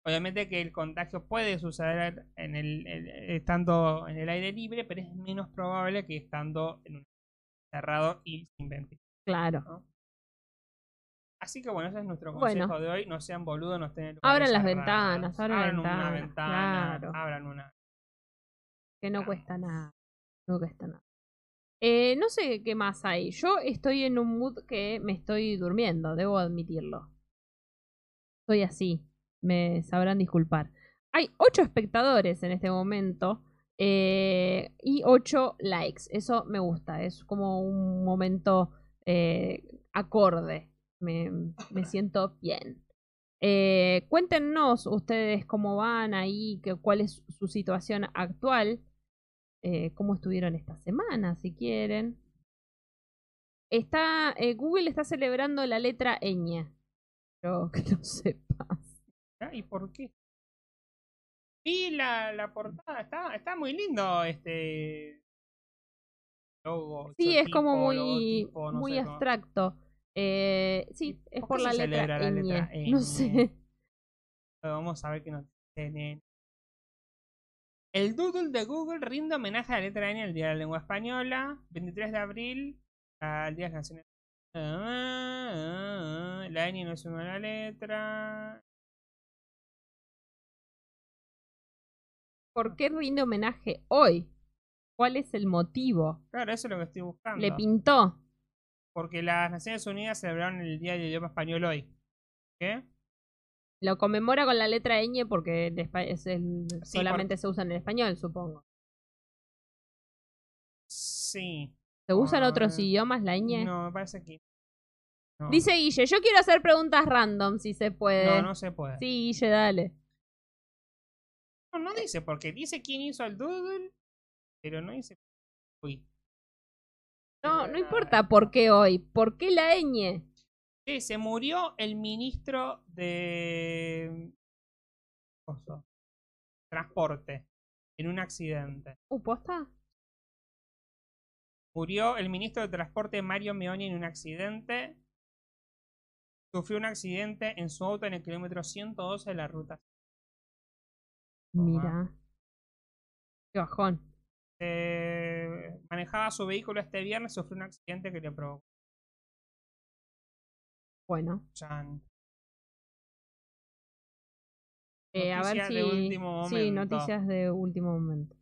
Obviamente que el contagio puede suceder en el, el- estando en el aire libre, pero es menos probable que estando en un cerrado y sin ventilación. Claro. Así que bueno, ese es nuestro Bueno. consejo de hoy. No sean boludos, no estén Abran las ventanas, abran la una ventana, claro. abran una. Que no cuesta nada. No cuesta nada. Eh, no sé qué más hay. Yo estoy en un mood que me estoy durmiendo, debo admitirlo. Soy así. Me sabrán disculpar. Hay ocho espectadores en este momento Eh, y 8 likes. Eso me gusta. Es como un momento eh, acorde. Me, me siento bien. Eh, cuéntenos ustedes cómo van ahí, que, cuál es su situación actual, eh, cómo estuvieron esta semana, si quieren. Está, eh, Google está celebrando la letra ñ. Pero que (laughs) no sepas. Ah, ¿Y por qué? Y la, la portada está, está muy lindo este logo. Sí, es como muy, logotipo, no muy sé abstracto. Eh, sí, es ¿Por la letra, celebra la letra No ñ? sé. Vamos a ver qué nos tienen. El doodle de Google rinde homenaje a la letra N al Día de la Lengua Española. 23 de abril, al Día de las Canciones. Ah, ah, ah, La N no es una letra. ¿Por qué rinde homenaje hoy? ¿Cuál es el motivo? Claro, eso es lo que estoy buscando. ¿Le pintó? Porque las Naciones Unidas celebraron el Día del Idioma Español hoy. ¿Qué? Lo conmemora con la letra ñ porque el es el- Sí, solamente se usa en el español, supongo. Sí. ¿Se usa en Ah, otros idiomas la ñ? No, me parece que. no. Dice Guille, yo quiero hacer preguntas random si se puede. No, no se puede. Sí, Guille, dale. No, no dice, porque dice quién hizo el doodle, pero no dice. Uy. No, no importa por qué hoy. ¿Por qué la ñ? Sí, se murió el ministro de. Transporte. En un accidente. Uh, ¿posta? Murió el ministro de Transporte Mario Meoni en un accidente. Sufrió un accidente en su auto en el kilómetro 112 de la ruta. Mira. Qué bajón. Eh, manejaba su vehículo este viernes, sufrió un accidente que le provocó. Bueno. Eh, a ver Noticias si. de último Sí, momento. noticias de último momento.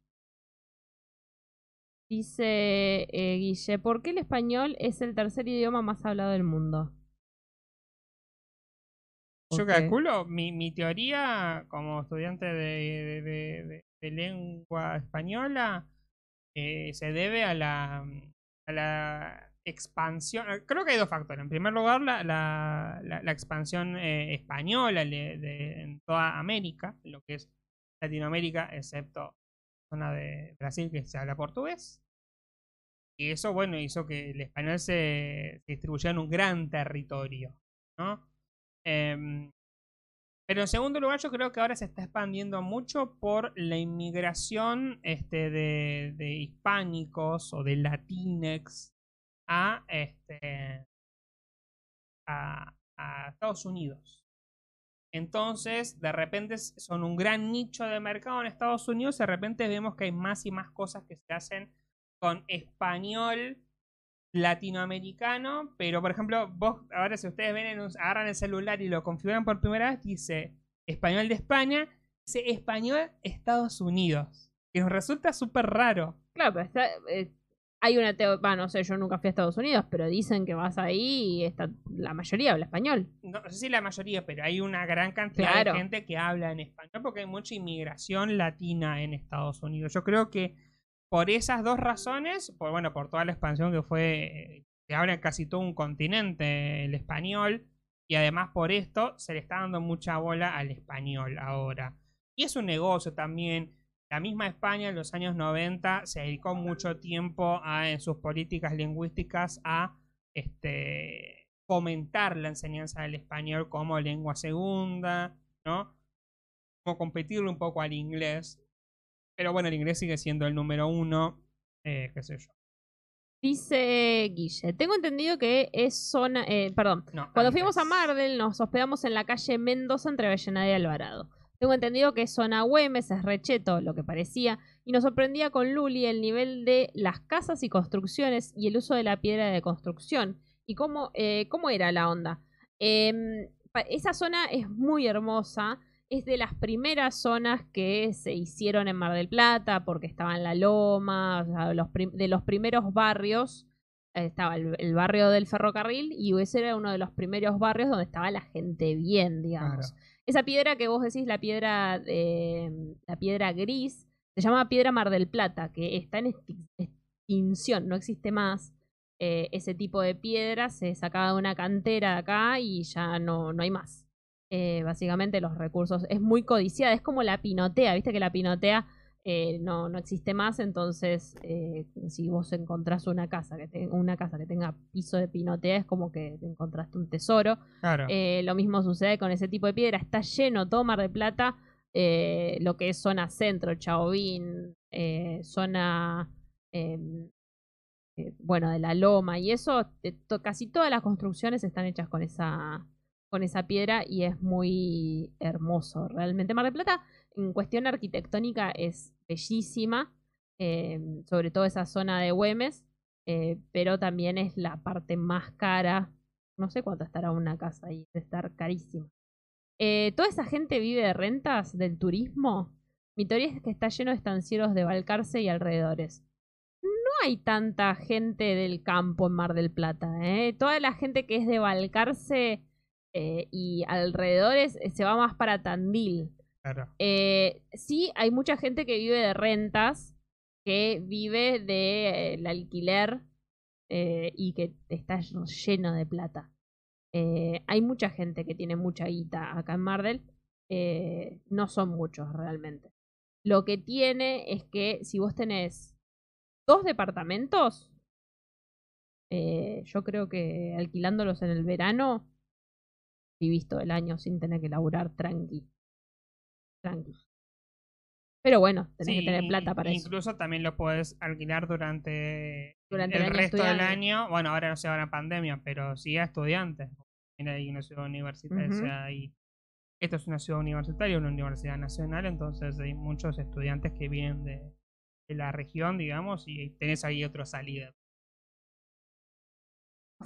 Dice eh, Guille, ¿por qué el español es el tercer idioma más hablado del mundo? Yo calculo, mi, mi teoría como estudiante de, de- de- de- de lengua española eh, se debe a la, a la expansión. eh, Creo que hay dos factores. En primer lugar, la, expansión eh, española en toda América, lo que es Latinoamérica, excepto zona de Brasil que se habla portugués. Y eso, bueno, hizo que el español se, se distribuyera en un gran territorio, ¿no? Em, pero en segundo lugar, yo creo que ahora se está expandiendo mucho por la inmigración este, de, de hispánicos o de latinex a, este, a, Estados Unidos. Entonces, de repente son un gran nicho de mercado en Estados Unidos. De repente vemos que hay más y más cosas que se hacen con español latinoamericano, pero por ejemplo, vos ahora si ustedes ven, en un- agarran el celular y lo configuran por primera vez, dice español de España, dice español Estados Unidos, que nos resulta súper raro. Claro, pero está, eh, hay una teoría, no sé, yo nunca fui a Estados Unidos, pero dicen que vas ahí y está, la mayoría habla español. No sé si la mayoría, pero hay una gran cantidad Claro. de gente que habla en español porque hay mucha inmigración latina en Estados Unidos. Yo creo que por esas dos razones, por bueno, por toda la expansión que fue, habla en casi todo un continente el español, y además por esto se le está dando mucha bola al español ahora. Y es un negocio también. La misma España en los años 90 se dedicó mucho tiempo a, en sus políticas lingüísticas a este, fomentar la enseñanza del español como lengua segunda, ¿no? Como competirle un poco al inglés. Pero bueno, el inglés sigue siendo el número uno, eh, qué sé yo. Dice Guille, tengo entendido que es zona, eh, perdón, No, Cuando fuimos a Mardel nos hospedamos en la calle Mendoza entre Avellaneda y Alvarado. Tengo entendido que es zona Güemes, es recheto, lo que parecía, y nos sorprendía con Luli el nivel de las casas y construcciones y el uso de la piedra de construcción. ¿Y cómo, eh, cómo era la onda? Em, esa zona es muy hermosa, es de las primeras zonas que se hicieron en Mar del Plata, porque estaba en la Loma, o sea, los de los primeros barrios eh, estaba el, el barrio del ferrocarril y ese era uno de los primeros barrios donde estaba la gente bien, digamos. Claro. Esa piedra que vos decís, la piedra de, la piedra gris, Se llama Piedra Mar del Plata, que está en extin- extinción, no existe más. Eh, ese tipo de piedra se sacaba de una cantera de acá y ya no, no hay más. Eh, básicamente los recursos es muy codiciada, es como la pinotea, viste que la pinotea eh, no, no existe más, entonces eh, si vos encontrás una casa que te- una casa que tenga piso de pinotea es como que te encontraste un tesoro. Claro. Lo mismo sucede con ese tipo de piedra. Está lleno todo Mar de Plata, lo que es zona centro, Chauvin, eh, zona, eh, bueno, de la Loma y eso. eh, to- casi todas las construcciones están hechas con esa, con esa piedra y es muy hermoso. Realmente Mar de Plata, en cuestión arquitectónica, es bellísima, eh, sobre todo esa zona de Güemes, eh, pero también es la parte más cara no sé cuánto estará una casa ahí, debe estar carísima. Eh, Toda esa gente vive de rentas del turismo. Mi teoría es que está lleno de estancieros de Balcarce y alrededores. No hay tanta gente del campo en Mar del Plata. Toda la gente que es de Balcarce eh, y alrededores eh, se va más para Tandil. claro. Eh, sí, hay mucha gente que vive de rentas, que vive del alquiler eh, y que está lleno de plata. Hay mucha gente que tiene mucha guita acá en Mardel. no son muchos realmente. Lo que tiene es que si vos tenés dos departamentos, yo creo que alquilándolos en el verano, vivís todo el año sin tener que laburar tranqui. Tranqui. Pero bueno, tenés Sí, que tener plata para eso. Incluso también lo puedes alquilar durante, Durante el, resto del año. Bueno, ahora no se va la pandemia, pero sí a estudiantes. También hay una ciudad universitaria. Ujú. o sea, hay- esto es una ciudad universitaria, una universidad nacional, entonces hay muchos estudiantes que vienen de, de la región, digamos, y tenés ahí otra salida.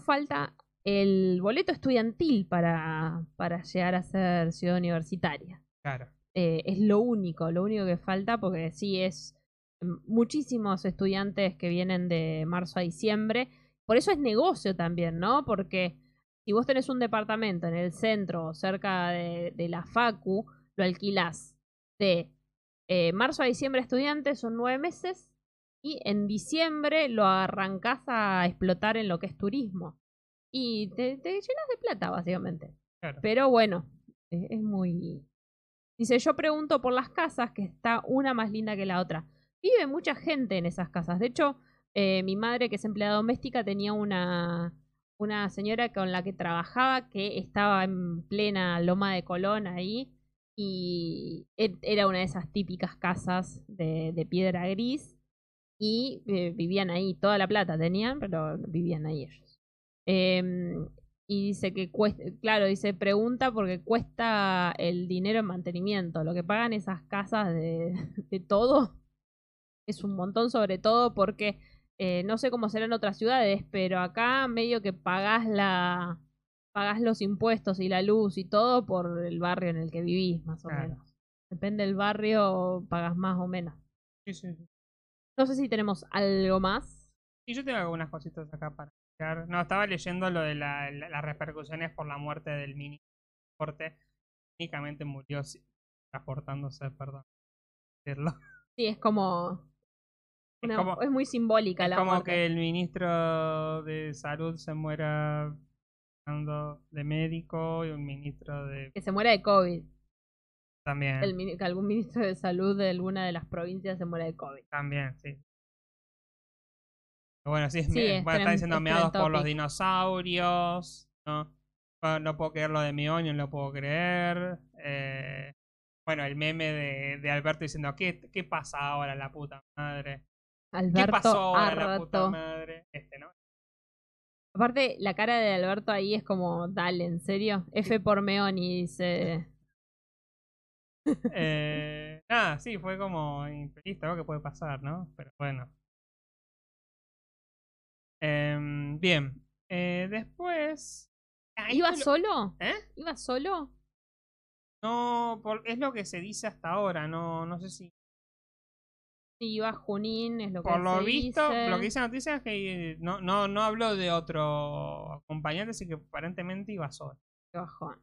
falta el boleto estudiantil para, para llegar a ser ciudad universitaria. Claro. Eh, es lo único, lo único que falta, porque sí es mm, muchísimos estudiantes que vienen de marzo a diciembre. Por eso es negocio también, ¿no? Porque si vos tenés un departamento en el centro o cerca de, de la Facu, lo alquilás de eh, marzo a diciembre estudiantes, son nueve meses, y en diciembre lo arrancás a explotar en lo que es turismo. Y te, te llenas de plata, básicamente. Claro. Pero bueno, es muy... Dice, yo pregunto por las casas, que está una más linda que la otra. Vive mucha gente en esas casas. De hecho, eh, mi madre, que es empleada doméstica, tenía una, una señora con la que trabajaba que estaba en plena loma de Colón ahí. Y e- era una de esas típicas casas de, de piedra gris. Y eh, vivían ahí, toda la plata tenían, pero vivían ahí ellos. Em, y dice que cuesta, claro, dice, pregunta porque cuesta el dinero en mantenimiento. Lo que pagan esas casas de, (laughs) de todo es un montón, sobre todo porque eh, no sé cómo será en otras ciudades, pero acá medio que pagás la pagás los impuestos y la luz y todo por el barrio en el que vivís, más o Claro. menos. Depende del barrio, pagas más o menos. Sí, sí, sí. No sé si tenemos algo más. Y yo tengo algunas cositas acá para. No, estaba leyendo lo de la- la- las repercusiones por la muerte del mini transporte. Únicamente murió transportándose, perdón. decirlo. Sí, es como. (laughs) Es una- como- es muy simbólica Es la como muerte. que el ministro de salud se muera de médico y un ministro de Que se muera de COVID. también El que algún ministro de salud de alguna de las provincias se muera de COVID. también sí bueno sí, es Sí, me- es bueno, está diciendo meados por los dinosaurios no no, no puedo creer lo de Mioño no lo puedo creer. Eh, bueno el meme de, de Alberto diciendo ¿qué, qué pasa ahora la puta madre Alberto ¿qué pasó ahora la puta madre este no Aparte, la cara de Alberto ahí es como, dale, ¿en serio? F por Meoni, dice. Eh, nada, sí, fue como imprevisto, algo que puede pasar, ¿no? Pero bueno. Em, bien. Eh, después. Ah, ¿Iba lo- solo? ¿Eh? ¿Iba solo? No, por- es lo que se dice hasta ahora, no, no sé si. Sí, iba Junín, es lo que Por lo se visto, dice. lo que dice la noticia es que no, no, no habló de otro acompañante, así que aparentemente iba solo. Qué bajón.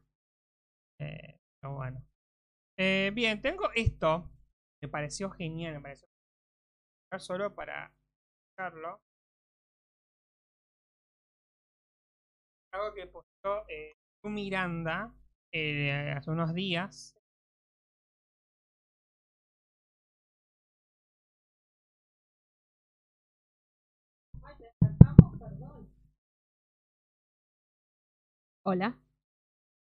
Eh, pero bueno. Eh, bien, tengo esto. me pareció genial, me pareció solo para escucharlo. Algo que puso eh, Miranda eh, hace unos días. Hola.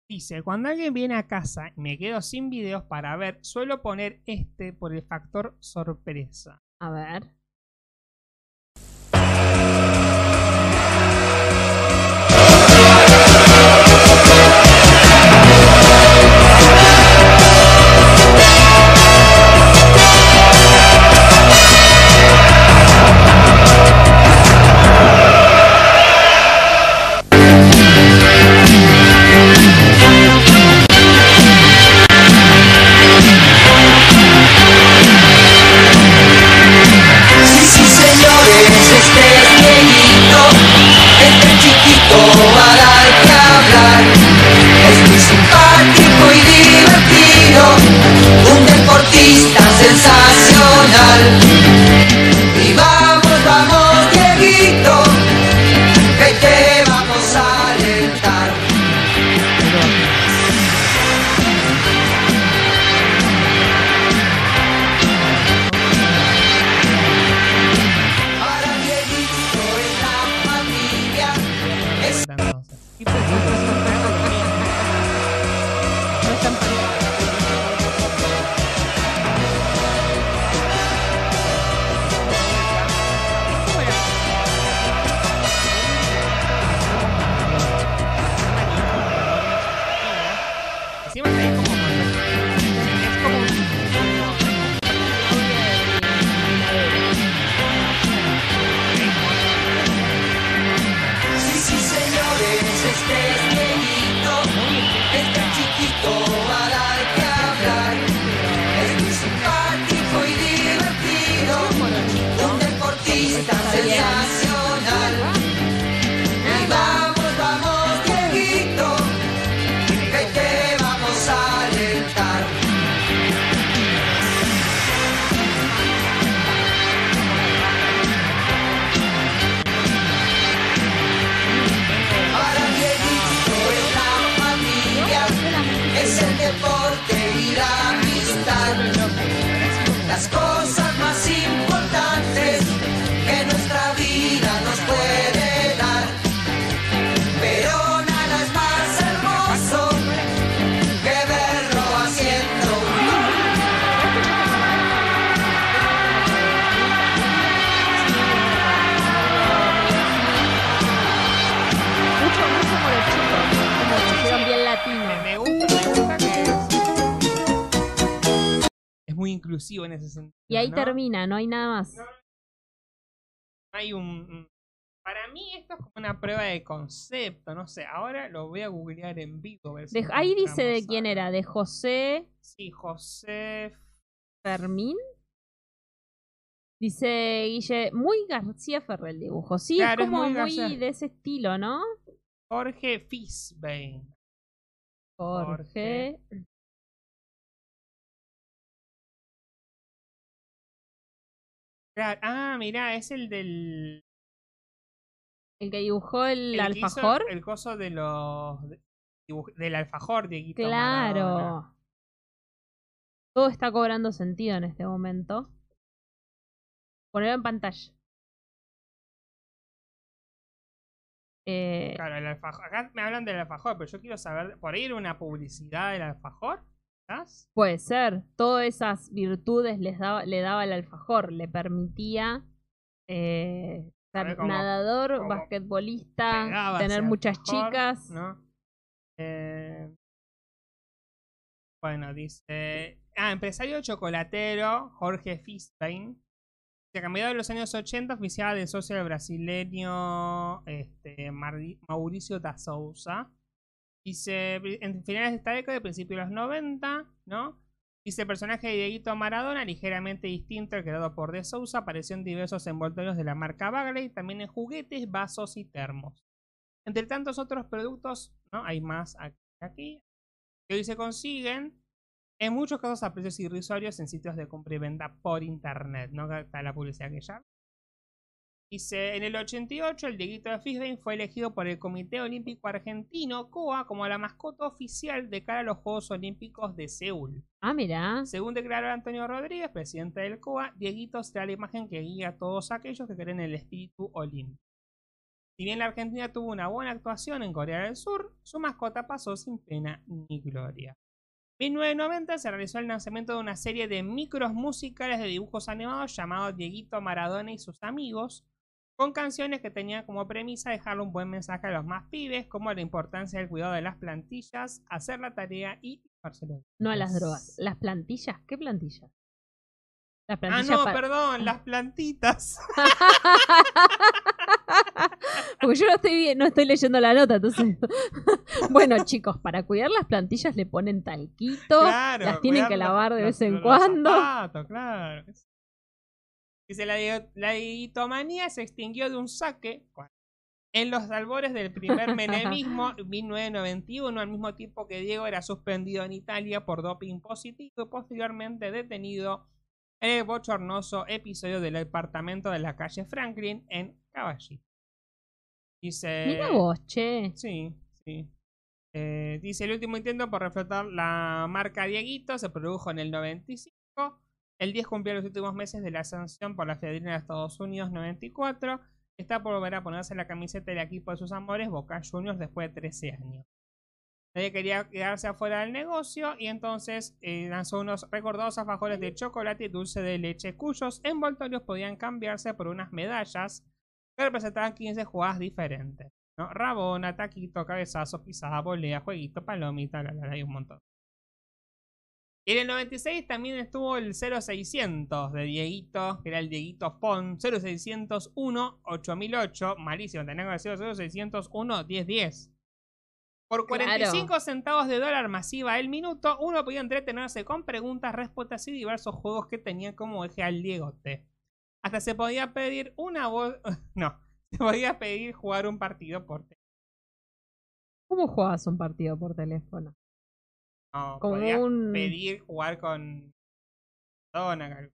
Dice, cuando alguien viene a casa y me quedo sin videos para ver, suelo poner este por el factor sorpresa. A ver. ¿No? hay nada más. Hay un, Para mí esto es como una prueba de concepto, no sé. Ahora lo voy a googlear en vivo. a ver si De- ahí dice de quién era, de José Sí, José. Fermín. Dice Guille, muy García Ferrer el dibujo. Sí, Claro, es como muy muy, García. de ese estilo, ¿no? Jorge Fisbein. Jorge. Ah, mirá, es el del. El que dibujó el, alfajor. El coso de los. del alfajor, Dieguito Claro. Maradona. Todo está cobrando sentido en este momento. Ponerlo en pantalla. Eh, Claro, el alfajor. Acá me hablan del alfajor, pero yo quiero saber. ¿Por ahí era una publicidad del alfajor? ¿Quizás? Puede ser. Todas esas virtudes les daba, le daba el alfajor. Le permitía eh, A ser cómo- basquetbolista, cómo basquetbolista, Pegaba tener muchas alfajor, chicas. ¿no? Eh, bueno, dice. Ah, empresario chocolatero Jorge Fisbein. Se cambió en los años 80, oficiaba de socio del brasileño este, Mauricio da Souza. Dice, en finales de esta década, principios de los 90, ¿no? Dice, el personaje de Dieguito Maradona, ligeramente distinto al creado por De Souza, apareció en diversos envoltorios de la marca Bagley, también en juguetes, vasos y termos. Entre tantos otros productos, ¿no? Hay más aquí, que hoy se consiguen En muchos casos a precios irrisorios en sitios de compra y venta por internet, ¿no? Está la publicidad que ya. Dice, en el 88 el Dieguito de Fisbein fue elegido por el Comité Olímpico Argentino, COA, como la mascota oficial de cara a los Juegos Olímpicos de Seúl. Ah, mira. Según declaró Antonio Rodríguez, presidente del COA, Dieguito será la imagen que guía a todos aquellos que creen en el espíritu olímpico. Si bien la Argentina tuvo una buena actuación en Corea del Sur, su mascota pasó sin pena ni gloria. En 1990 se realizó el lanzamiento de una serie de micros musicales de dibujos animados llamado Dieguito Maradona y sus amigos, con canciones que tenían como premisa dejarle un buen mensaje a los más pibes, como la importancia del cuidado de las plantillas, hacer la tarea y. No a las drogas. Las plantillas. ¿Qué plantillas? Las Ah, plantillas no, para- perdón, las plantitas. (laughs) Porque yo no estoy bien, no estoy leyendo la nota, entonces. (laughs) bueno, chicos, para cuidar las plantillas le ponen talquito, Claro, las tienen que lavar de los- vez en cuando. zapatos, claro. Dice, la, la dieguitomanía se extinguió de un saque en los albores del primer menemismo (laughs) 1991, al mismo tiempo que Diego era suspendido en Italia por doping positivo y posteriormente detenido en el bochornoso episodio del departamento de la calle Franklin en Caballito. Dice... Mira vos, che. Sí, sí. Eh, dice el último intento por reflotar la marca Dieguito se produjo en el 95. El 10 cumplió los últimos meses de la sanción por la Federación de Estados Unidos 94. Está por volver a ponerse la camiseta del equipo de sus amores, Boca Juniors, después de 13 años. Nadie quería quedarse afuera del negocio y entonces eh, lanzó unos recordados alfajores de chocolate y dulce de leche, cuyos envoltorios podían cambiarse por unas medallas que representaban 15 jugadas diferentes. ¿no? Rabona, taquito, cabezazo, pisada, volea, jueguito, palomita, la, la, la, y un montón. Y en el 96 también estuvo el 0600 de Dieguito, que era el Dieguito Pon. 0601 8008, malísimo, tenía que sido 0601 1010. Por 45 Claro. centavos de dólar masiva el minuto, uno podía entretenerse con preguntas, respuestas y diversos juegos que tenían como eje al Diegote. Hasta se podía pedir una voz. (laughs) No, se podía pedir jugar un partido por teléfono. ¿Cómo jugabas un partido por teléfono? No, Como podías un- pedir jugar con. Dona,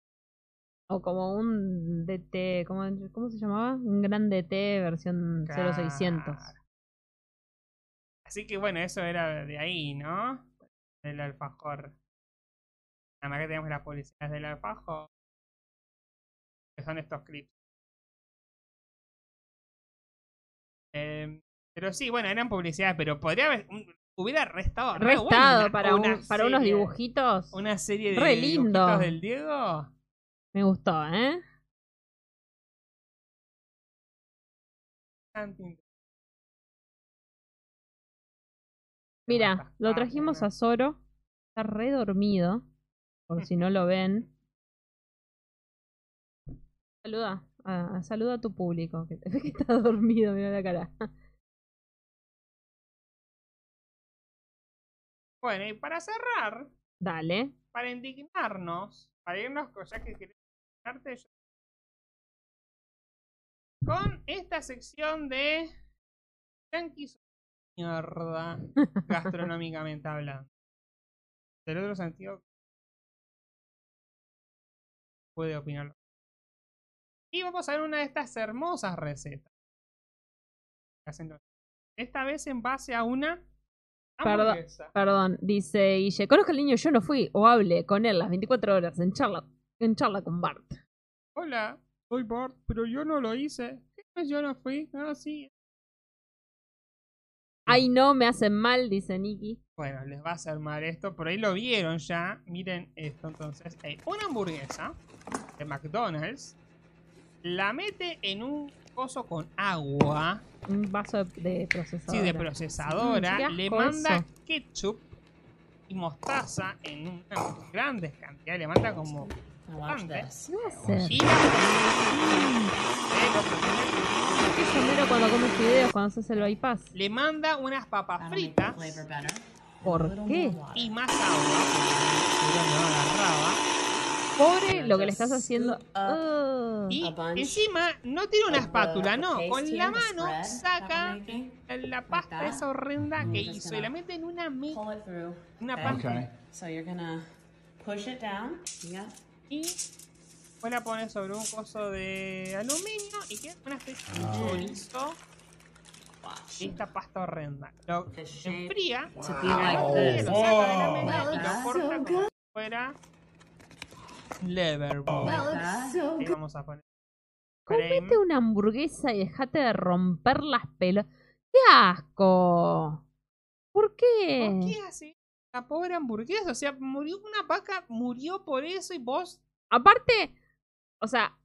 O como un DT, ¿cómo, cómo se llamaba? Un gran DT versión 0600. Claro. Así que bueno, eso era de ahí, ¿no? Del alfajor. Nada más que tenemos las publicidades del alfajor. Que son estos clips. Em, pero sí, bueno, eran publicidades, pero podría haber. un- hubiera restado. re Restado para, una un- para unos dibujitos. Una serie de Re dibujitos del Diego. Me gustó, ¿eh? Mira, lo trajimos a. Zoro. Está re dormido. Por si no lo (laughs) ven. Saluda. ah, saluda a tu público. Que (laughs) que está dormido, mira la cara. Bueno, y para cerrar, Dale. para indignarnos, para irnos con ya que querés indignarte, yo- con esta sección de yanquis mierda (laughs) gastronómicamente hablando. Del otro sentido puede opinarlo. Y vamos a ver una de estas hermosas recetas. Esta vez en base a una Perdón. hamburguesa. Perdón, dice Guille. Conozco al niño, yo no fui o hablé con él las 24 horas en charla, en charla con Bart. Hola, soy Bart, pero yo no lo hice. ¿Qué? Yo no fui. Ah, sí. Ay, no, me hacen mal, dice Nicky. Bueno, les va a hacer mal esto. Por ahí lo vieron ya. Miren esto entonces. Hay una hamburguesa de McDonald's. La mete en un coso con agua. Un vaso de, de procesador. Sí, de procesadora. Mm, le manda eso. ketchup y mostaza en unas grandes cantidades. Le manda como cuando comes fideos, cuando haces el bypass. Le manda unas papas fritas. ¿Por qué? y más agua. agarraba. Pobre lo que le estás haciendo. Ah. Y encima no tiene una espátula, no. Con la mano saca la pasta esa horrenda And que hizo y la mete en una, me- una Okay. pasta. Okay. So you're gonna push it down. Yeah. Y después la pones sobre un coso de aluminio y queda una especie de chorizo esta pasta horrenda. Lo enfría, lo saca de la Wow. mesa y lo corta So como fuera liverpool. Vamos a poner Comete una hamburguesa y dejate de romper las pelas. ¡Qué asco! ¿Por qué? ¿Por qué así? La pobre hamburguesa, o sea, murió una vaca, murió por eso y vos Aparte, o sea,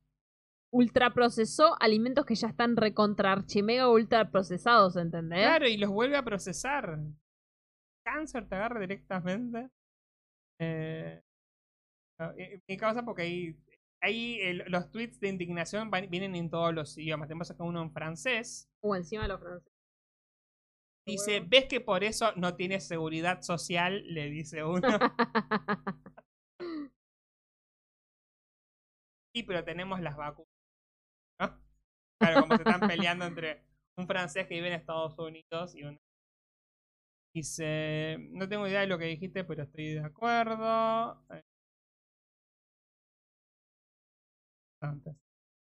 ultraprocesó alimentos que ya están recontra archimega ultraprocesados, ¿entendés? Claro, y los vuelve a procesar. Cáncer te agarra directamente. Eh, eh, mi causa porque ahí, ahí el- los tweets de indignación van- vienen en todos los idiomas. Tenemos acá uno en francés. O encima de los franceses. Dice, ¿ves que por eso no tienes seguridad social? Le dice uno. (laughs) sí, pero tenemos las vacunas. ¿no? Claro, como se están peleando entre un francés que vive en Estados Unidos y un... Dice, no tengo idea de lo que dijiste, pero estoy de acuerdo. Eh, Antes.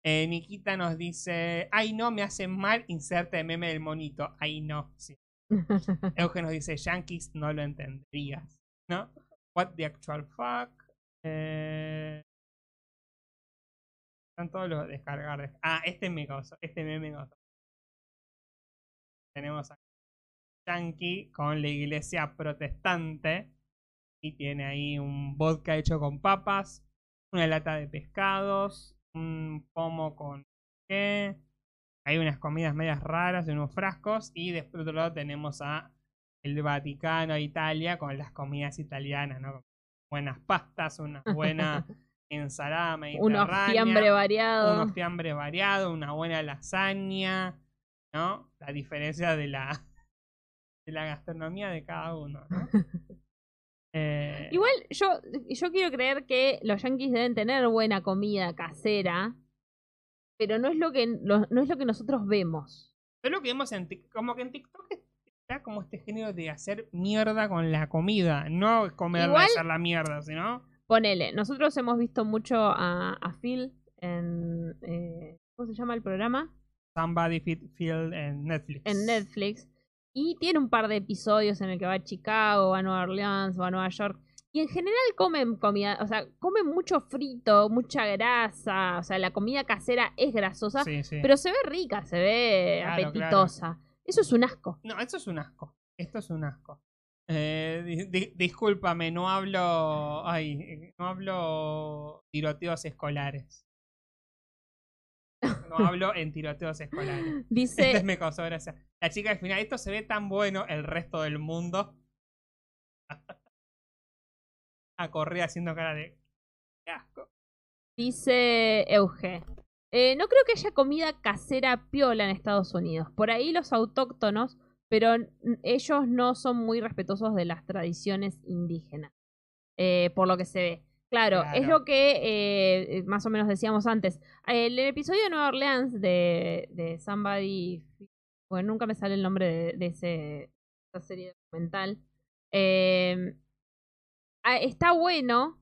Eh, Nikita nos dice, ay no, me hacen mal, inserte meme del monito. Ay no, sí. (laughs) Eugen nos dice, Yankees no lo entenderías, ¿no? What the actual fuck. Eh... Están todos los descargar. Ah, este me causó, este meme me causó. Tenemos a Yankee con la iglesia protestante y tiene ahí un vodka hecho con papas, una lata de pescados, un pomo con qué. Hay unas comidas medias raras en unos frascos y después de otro lado tenemos a el Vaticano, Italia con las comidas italianas, ¿no? Buenas pastas, una (laughs) buena ensalada mediterránea, Unos fiambre variados. unos fiambres variados, una buena lasaña, ¿no? La diferencia de la (laughs) de la gastronomía de cada uno, ¿no? (laughs) Eh, Igual yo, yo quiero creer que los yankees deben tener buena comida casera, pero no es lo que, lo- no es lo que nosotros vemos. es lo que vemos en como que en TikTok está como este género de hacer mierda con la comida, no comerla Igual- y hacer la mierda, sino Ponele, nosotros hemos visto mucho a, a Phil en... eh, ¿Cómo se llama el programa? Somebody Field en Netflix. En Netflix. Y tiene un par de episodios en el que va a Chicago, va a Nueva Orleans, va a Nueva York. Y en general comen comida, o sea, comen mucho frito, mucha grasa. O sea, la comida casera es grasosa, Sí, sí. pero se ve rica, se ve Claro, apetitosa. Eso es un asco. No, esto es un asco. Esto es un asco. Eh, di- di- discúlpame, no hablo. Ay, no hablo tiroteos escolares. No hablo en tiroteos escolares. Este Dice, me causó gracia. La chica al final, esto se ve tan bueno el resto del mundo. (laughs) A correr haciendo cara de. "Qué asco. dice Euge. eh, no creo que haya comida casera piola en Estados Unidos. Por ahí los autóctonos, pero ellos no son muy respetuosos de las tradiciones indígenas. eh, por lo que se ve. Claro, es lo que eh, más o menos decíamos antes. El, episodio de Nueva Orleans de, de Somebody. Bueno, nunca me sale el nombre de, de ese, esa serie documental. eh, ah, está bueno,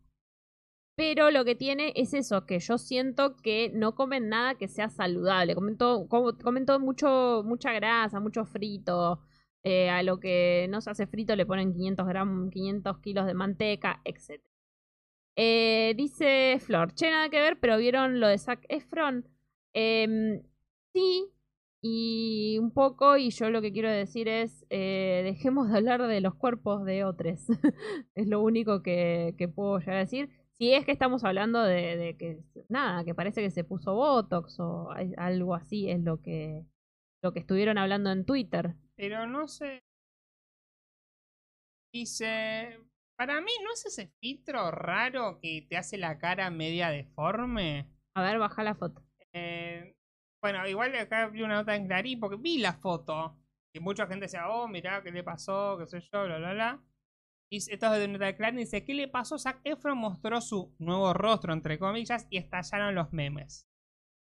pero lo que tiene es eso, que yo siento que no comen nada que sea saludable. Comen todo, co- comen todo mucho, mucha grasa, mucho frito. eh, a lo que no se hace frito le ponen 500 gramos, 500 kilos de manteca, etc. Eh, dice Flor, che, nada que ver, pero ¿vieron lo de Zac Efron? Em, sí, y un poco, y yo lo que quiero decir es, eh, dejemos de hablar de los cuerpos de otros. (laughs) es lo único que, que puedo llegar a decir. Si es que estamos hablando de, de que, nada, que parece que se puso Botox o algo así, es lo que, lo que estuvieron hablando en Twitter. Pero no sé. Dice. Para mí, ¿no es ese filtro raro que te hace la cara media deforme? A ver, baja la foto. Eh, bueno, igual acá vi una nota en Clarín porque vi la foto. Y mucha gente decía, oh, mirá, ¿qué le pasó? ¿Qué sé yo? Bla, bla, bla. Dice, esto es de Nota de Clan, dice, ¿qué le pasó? Zac Efron mostró su nuevo rostro, entre comillas, y estallaron los memes.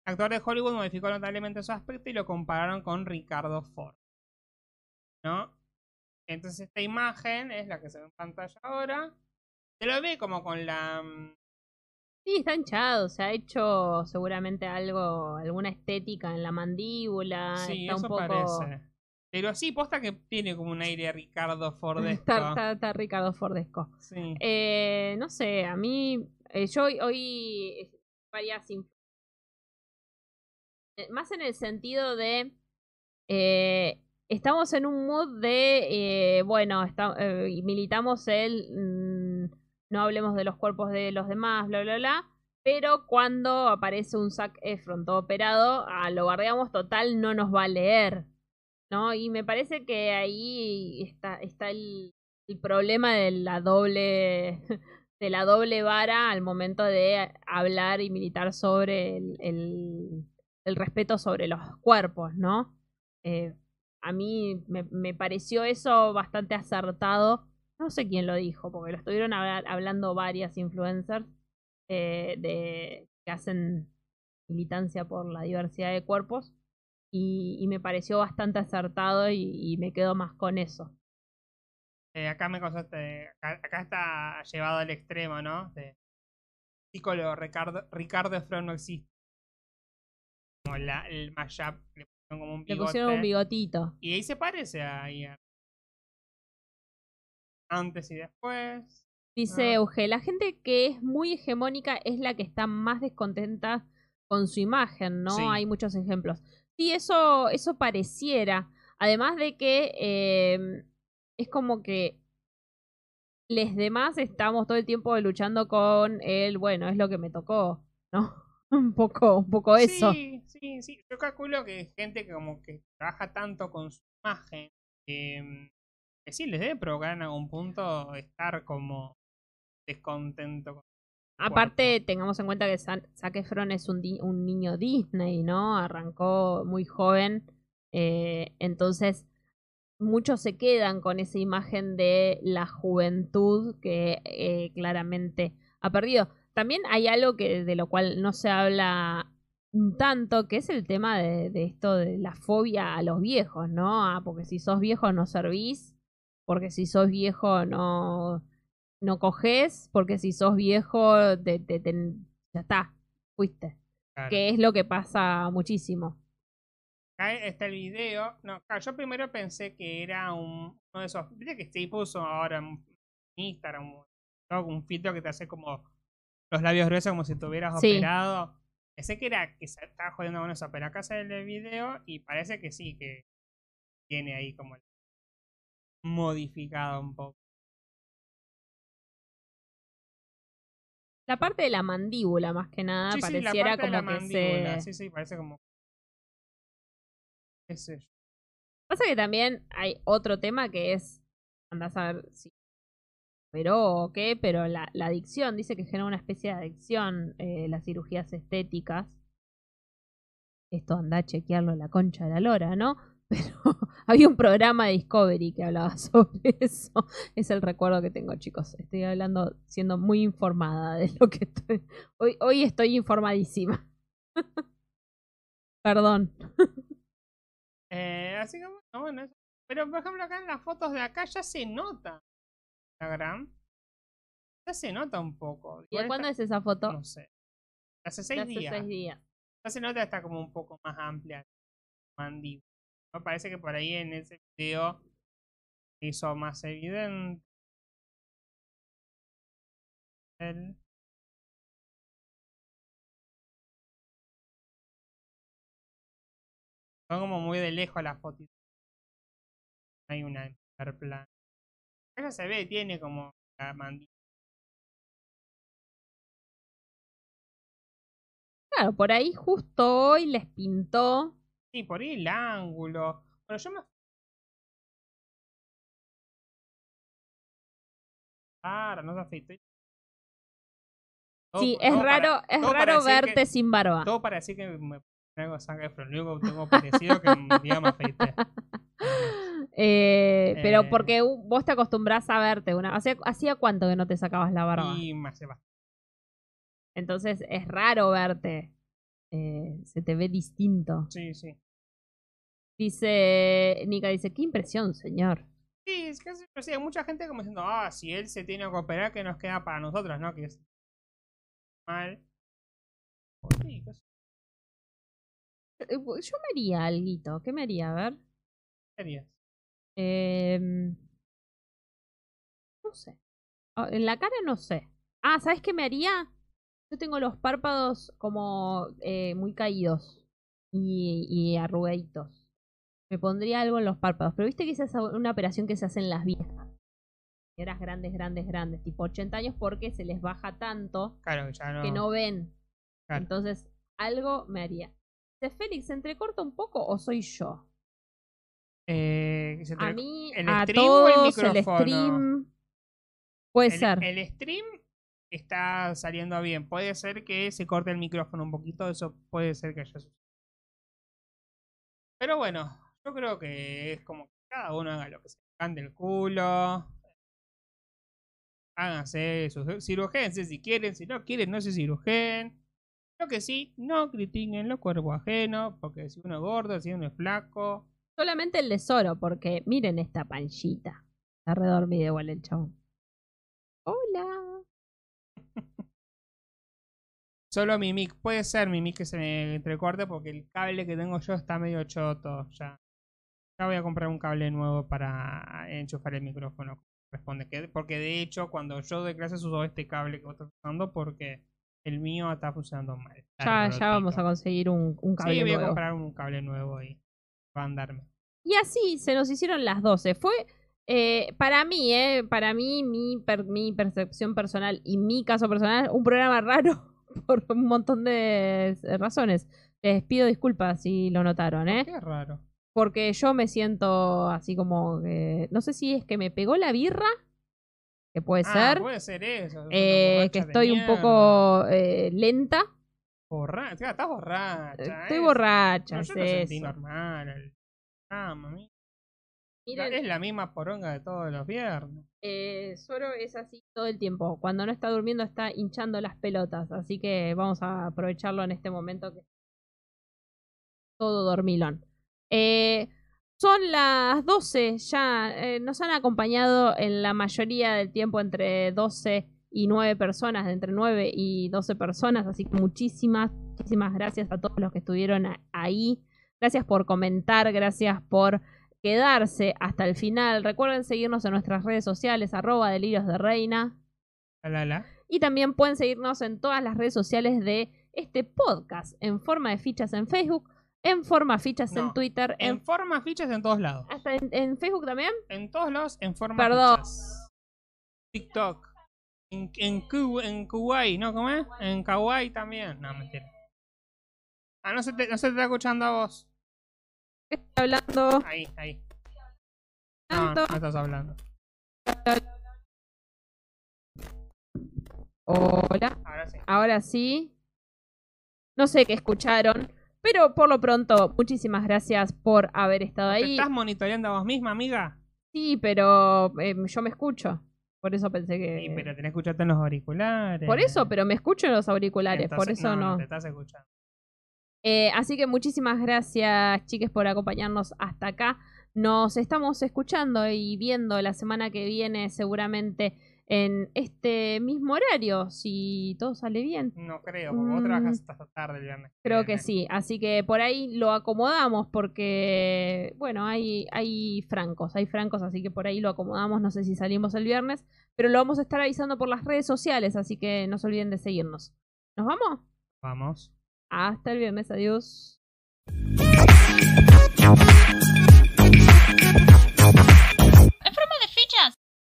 El actor de Hollywood modificó notablemente su aspecto y lo compararon con Ricardo Ford. ¿No? Entonces esta imagen es la que se ve en pantalla ahora. Se lo ve como con la... mm, Sí, está hinchado, se ha hecho seguramente algo, alguna estética en la mandíbula, Sí, está un eso poco... parece. Pero sí, posta que tiene como un aire Ricardo (laughs) Fordesco. Está, está- está Ricardo Fordesco. Sí. Eh, no sé, a mí, eh, yo hoy, hoy eh, varias eh, más en el sentido de eh, estamos en un mood de eh, bueno, está- eh, militamos el mm, no hablemos de los cuerpos de los demás, bla bla bla. Pero cuando aparece un Zac Efron operado, ah, lo guardiamos total, no nos va a leer. ¿No? Y me parece que ahí está, está el, problema de la doble (laughs) de la doble vara al momento de hablar y militar sobre el, el- el respeto sobre los cuerpos, ¿no? Eh, a mí me, me pareció eso bastante acertado. No sé quién lo dijo, porque lo estuvieron habla- hablando varias influencers eh, de, que hacen militancia por la diversidad de cuerpos. Y, me pareció bastante acertado y, me quedo más con eso. Eh, acá me contaste, acá, está llevado al extremo, ¿no? De psicólogo Ricardo, Ricardo no existe. Como la, el mashup, como un Le pusieron un bigotito. Y ahí se parece a- Antes y después. Dice Ah. Euge, la gente que es muy hegemónica es la que está más descontenta con su imagen, ¿no? Sí. Hay muchos ejemplos. Sí, eso, eso pareciera. Además de que eh, es como que les demás estamos todo el tiempo luchando con el, bueno, es lo que me tocó, ¿no? (laughs) un poco, un poco eso. Sí, sí, sí. Yo calculo que hay gente que como que trabaja tanto con su imagen que, que sí les debe provocar en algún punto estar como descontento con Aparte, tengamos en cuenta que Zac Efron es un, di- un niño Disney, ¿no? Arrancó muy joven. eh, entonces, muchos se quedan con esa imagen de la juventud que eh, claramente ha perdido. También hay algo que de lo cual no se habla tanto, que es el tema de, de esto de la fobia a los viejos, ¿no? Ah, porque si sos viejo no servís, porque si sos viejo no, no coges, porque si sos viejo te, te- te- ya está, fuiste. Claro. Que es lo que pasa muchísimo. Acá está el video. No, claro, yo primero pensé que era un, uno de esos. Viste que se puso ahora en Instagram un, un filtro que te hace como los labios gruesos como si te hubieras Sí. operado. Pensé que era que se estaba jodiendo con eso, pero acá sale el video y parece que sí, que tiene ahí como modificado un poco. La parte de la mandíbula, más que nada, sí, sí, pareciera la como que se... Sí, sí, parece como. qué sé yo. Pasa que también hay otro tema que es, andás a ver si pero o qué, pero la, la adicción, dice que genera una especie de adicción eh, las cirugías estéticas. Esto anda a chequearlo la concha de la lora, ¿no? (laughs) Pero había un programa de Discovery que hablaba (laughs) sobre eso. Es el recuerdo que tengo, chicos. Estoy hablando, siendo muy informada de lo que estoy. (laughs) Hoy, hoy estoy informadísima. Perdón. Eh, así que bueno, bueno. Pero por ejemplo acá en las fotos de acá ya se nota Instagram. Ya se nota un poco. ¿Y cuándo es esa foto? No sé. Hace seis hace días. seis días. Ya se nota está como un poco más amplia. Mandíbula. Me parece que por ahí en ese video se hizo más evidente. El- Son como muy de lejos las fotitos. No Hay una en. Ella se ve, tiene como la mandíbula. Claro, por ahí justo hoy les pintó. Sí, por ahí el ángulo. Bueno, yo me. Claro, no se afeitó. Todo- Sí, es para- raro, es para raro que- verte sin barba. Todo para decir que me pongo sangre, pero que tengo parecido que un día me afeité. (laughs) Eh, pero Eh. porque vos te acostumbrás a verte. Una, ¿hacía, ¿Hacía cuánto que no te sacabas la barba? Y más se va. Entonces es raro verte. Eh, se te ve distinto. Sí, sí. Dice, Nika dice, qué impresión, señor. Sí, es que sí, hay mucha gente como diciendo, ah, si él se tiene que operar, que nos queda para nosotros, ¿no? Que es mal. Pues sí, qué Yo me haría algo. ¿Qué me haría? A ver. ¿qué harías? Em, no sé. Ah, En la cara no sé. Ah, ¿sabes qué me haría? Yo tengo los párpados como eh, muy caídos y, y arrugaditos. Me pondría algo en los párpados. Pero viste que esa es una operación que se hace en las viejas. Señoras grandes, grandes, grandes. Tipo 80 años porque se les baja tanto Claro, ya no. que no ven. Claro. Entonces, algo me haría. ¿De Félix se entrecorta un poco o soy yo? Eh, se A mí, ¿el a stream o el micrófono? stream. Puede el, ser. el stream está saliendo bien. Puede ser que se corte el micrófono un poquito, eso puede ser que haya sucedido. Pero bueno, yo creo que es como que cada uno haga lo que se cante el culo. Háganse sus si quieren, si no quieren, no se cirujen. Lo que sí, no critiquen los cuerpos ajenos, porque si uno es gordo, si uno es flaco. Solamente el de Zoro, porque miren esta panchita. Está redormido igual el chabón. Hola. (laughs) Solo mi mic, puede ser mi mic que se me entrecorte porque el cable que tengo yo está medio choto ya. Ya voy a comprar un cable nuevo para enchufar el micrófono. Responde que, porque de hecho cuando yo doy clases uso este cable que vos estás usando porque el mío está funcionando mal. Está Ya, ya vamos a conseguir un, un cable Sí, voy a nuevo. comprar un cable nuevo y Y así se nos hicieron las 12. Fue, eh, para mí, eh, para mí, mi, per- mi percepción personal y mi caso personal, un programa raro (laughs) por un montón de razones. Les pido disculpas si lo notaron, ¿eh? Qué raro. Porque yo me siento así como que... No sé si es que me pegó la birra, que puede Ah, ser. puede ser eso. eh, que estoy un poco eh, lenta. Borracha, estás borracha. Estoy es- borracha, No, es yo lo sentí eso. normal. el- Ah, mami. Miren, Es la misma poronga de todos los viernes. Eh, es así todo el tiempo. Cuando no está durmiendo está hinchando las pelotas. Así que vamos a aprovecharlo en este momento que todo dormilón. Eh, son las 12 ya. eh, nos han acompañado en la mayoría del tiempo entre 12 y 9 personas, de entre 9 y 12 personas. Así que muchísimas, muchísimas gracias a todos los que estuvieron ahí. Gracias por comentar, gracias por quedarse hasta el final. Recuerden seguirnos en nuestras redes sociales, arroba delirios de reina. La. Y también pueden seguirnos en todas las redes sociales de este podcast, en forma de fichas en Facebook, en forma fichas en Twitter, en, En forma fichas en todos lados. hasta en, en Facebook también. En todos lados en forma Perdón. fichas. TikTok. En, en, en Kuwait, ¿no? ¿Cómo es? En Kawaii también. No, mentira. Ah, no se te, no se te está escuchando a vos. ¿Qué estoy hablando? Ahí, ahí. No, no estás hablando. Hola. Ahora sí. Ahora sí. No sé qué escucharon, pero por lo pronto, muchísimas gracias por haber estado ¿Te ahí. estás monitoreando a vos misma, amiga? Sí, pero eh, yo me escucho. Por eso pensé que. Sí, pero tenés que escucharte en los auriculares. Por eso, pero me escucho en los auriculares, por eso no. te estás escuchando. Eh, así que muchísimas gracias, chiques, por acompañarnos hasta acá. Nos estamos escuchando y viendo la semana que viene, seguramente en este mismo horario, si todo sale bien. No creo, porque vos trabajas mm. hasta tarde el viernes. Creo que sí, así que por ahí lo acomodamos porque, bueno, hay, hay francos, hay francos, así que por ahí lo acomodamos, no sé si salimos el viernes, pero lo vamos a estar avisando por las redes sociales, así que no se olviden de seguirnos. ¿Nos vamos? Vamos. Hasta el viernes, adiós.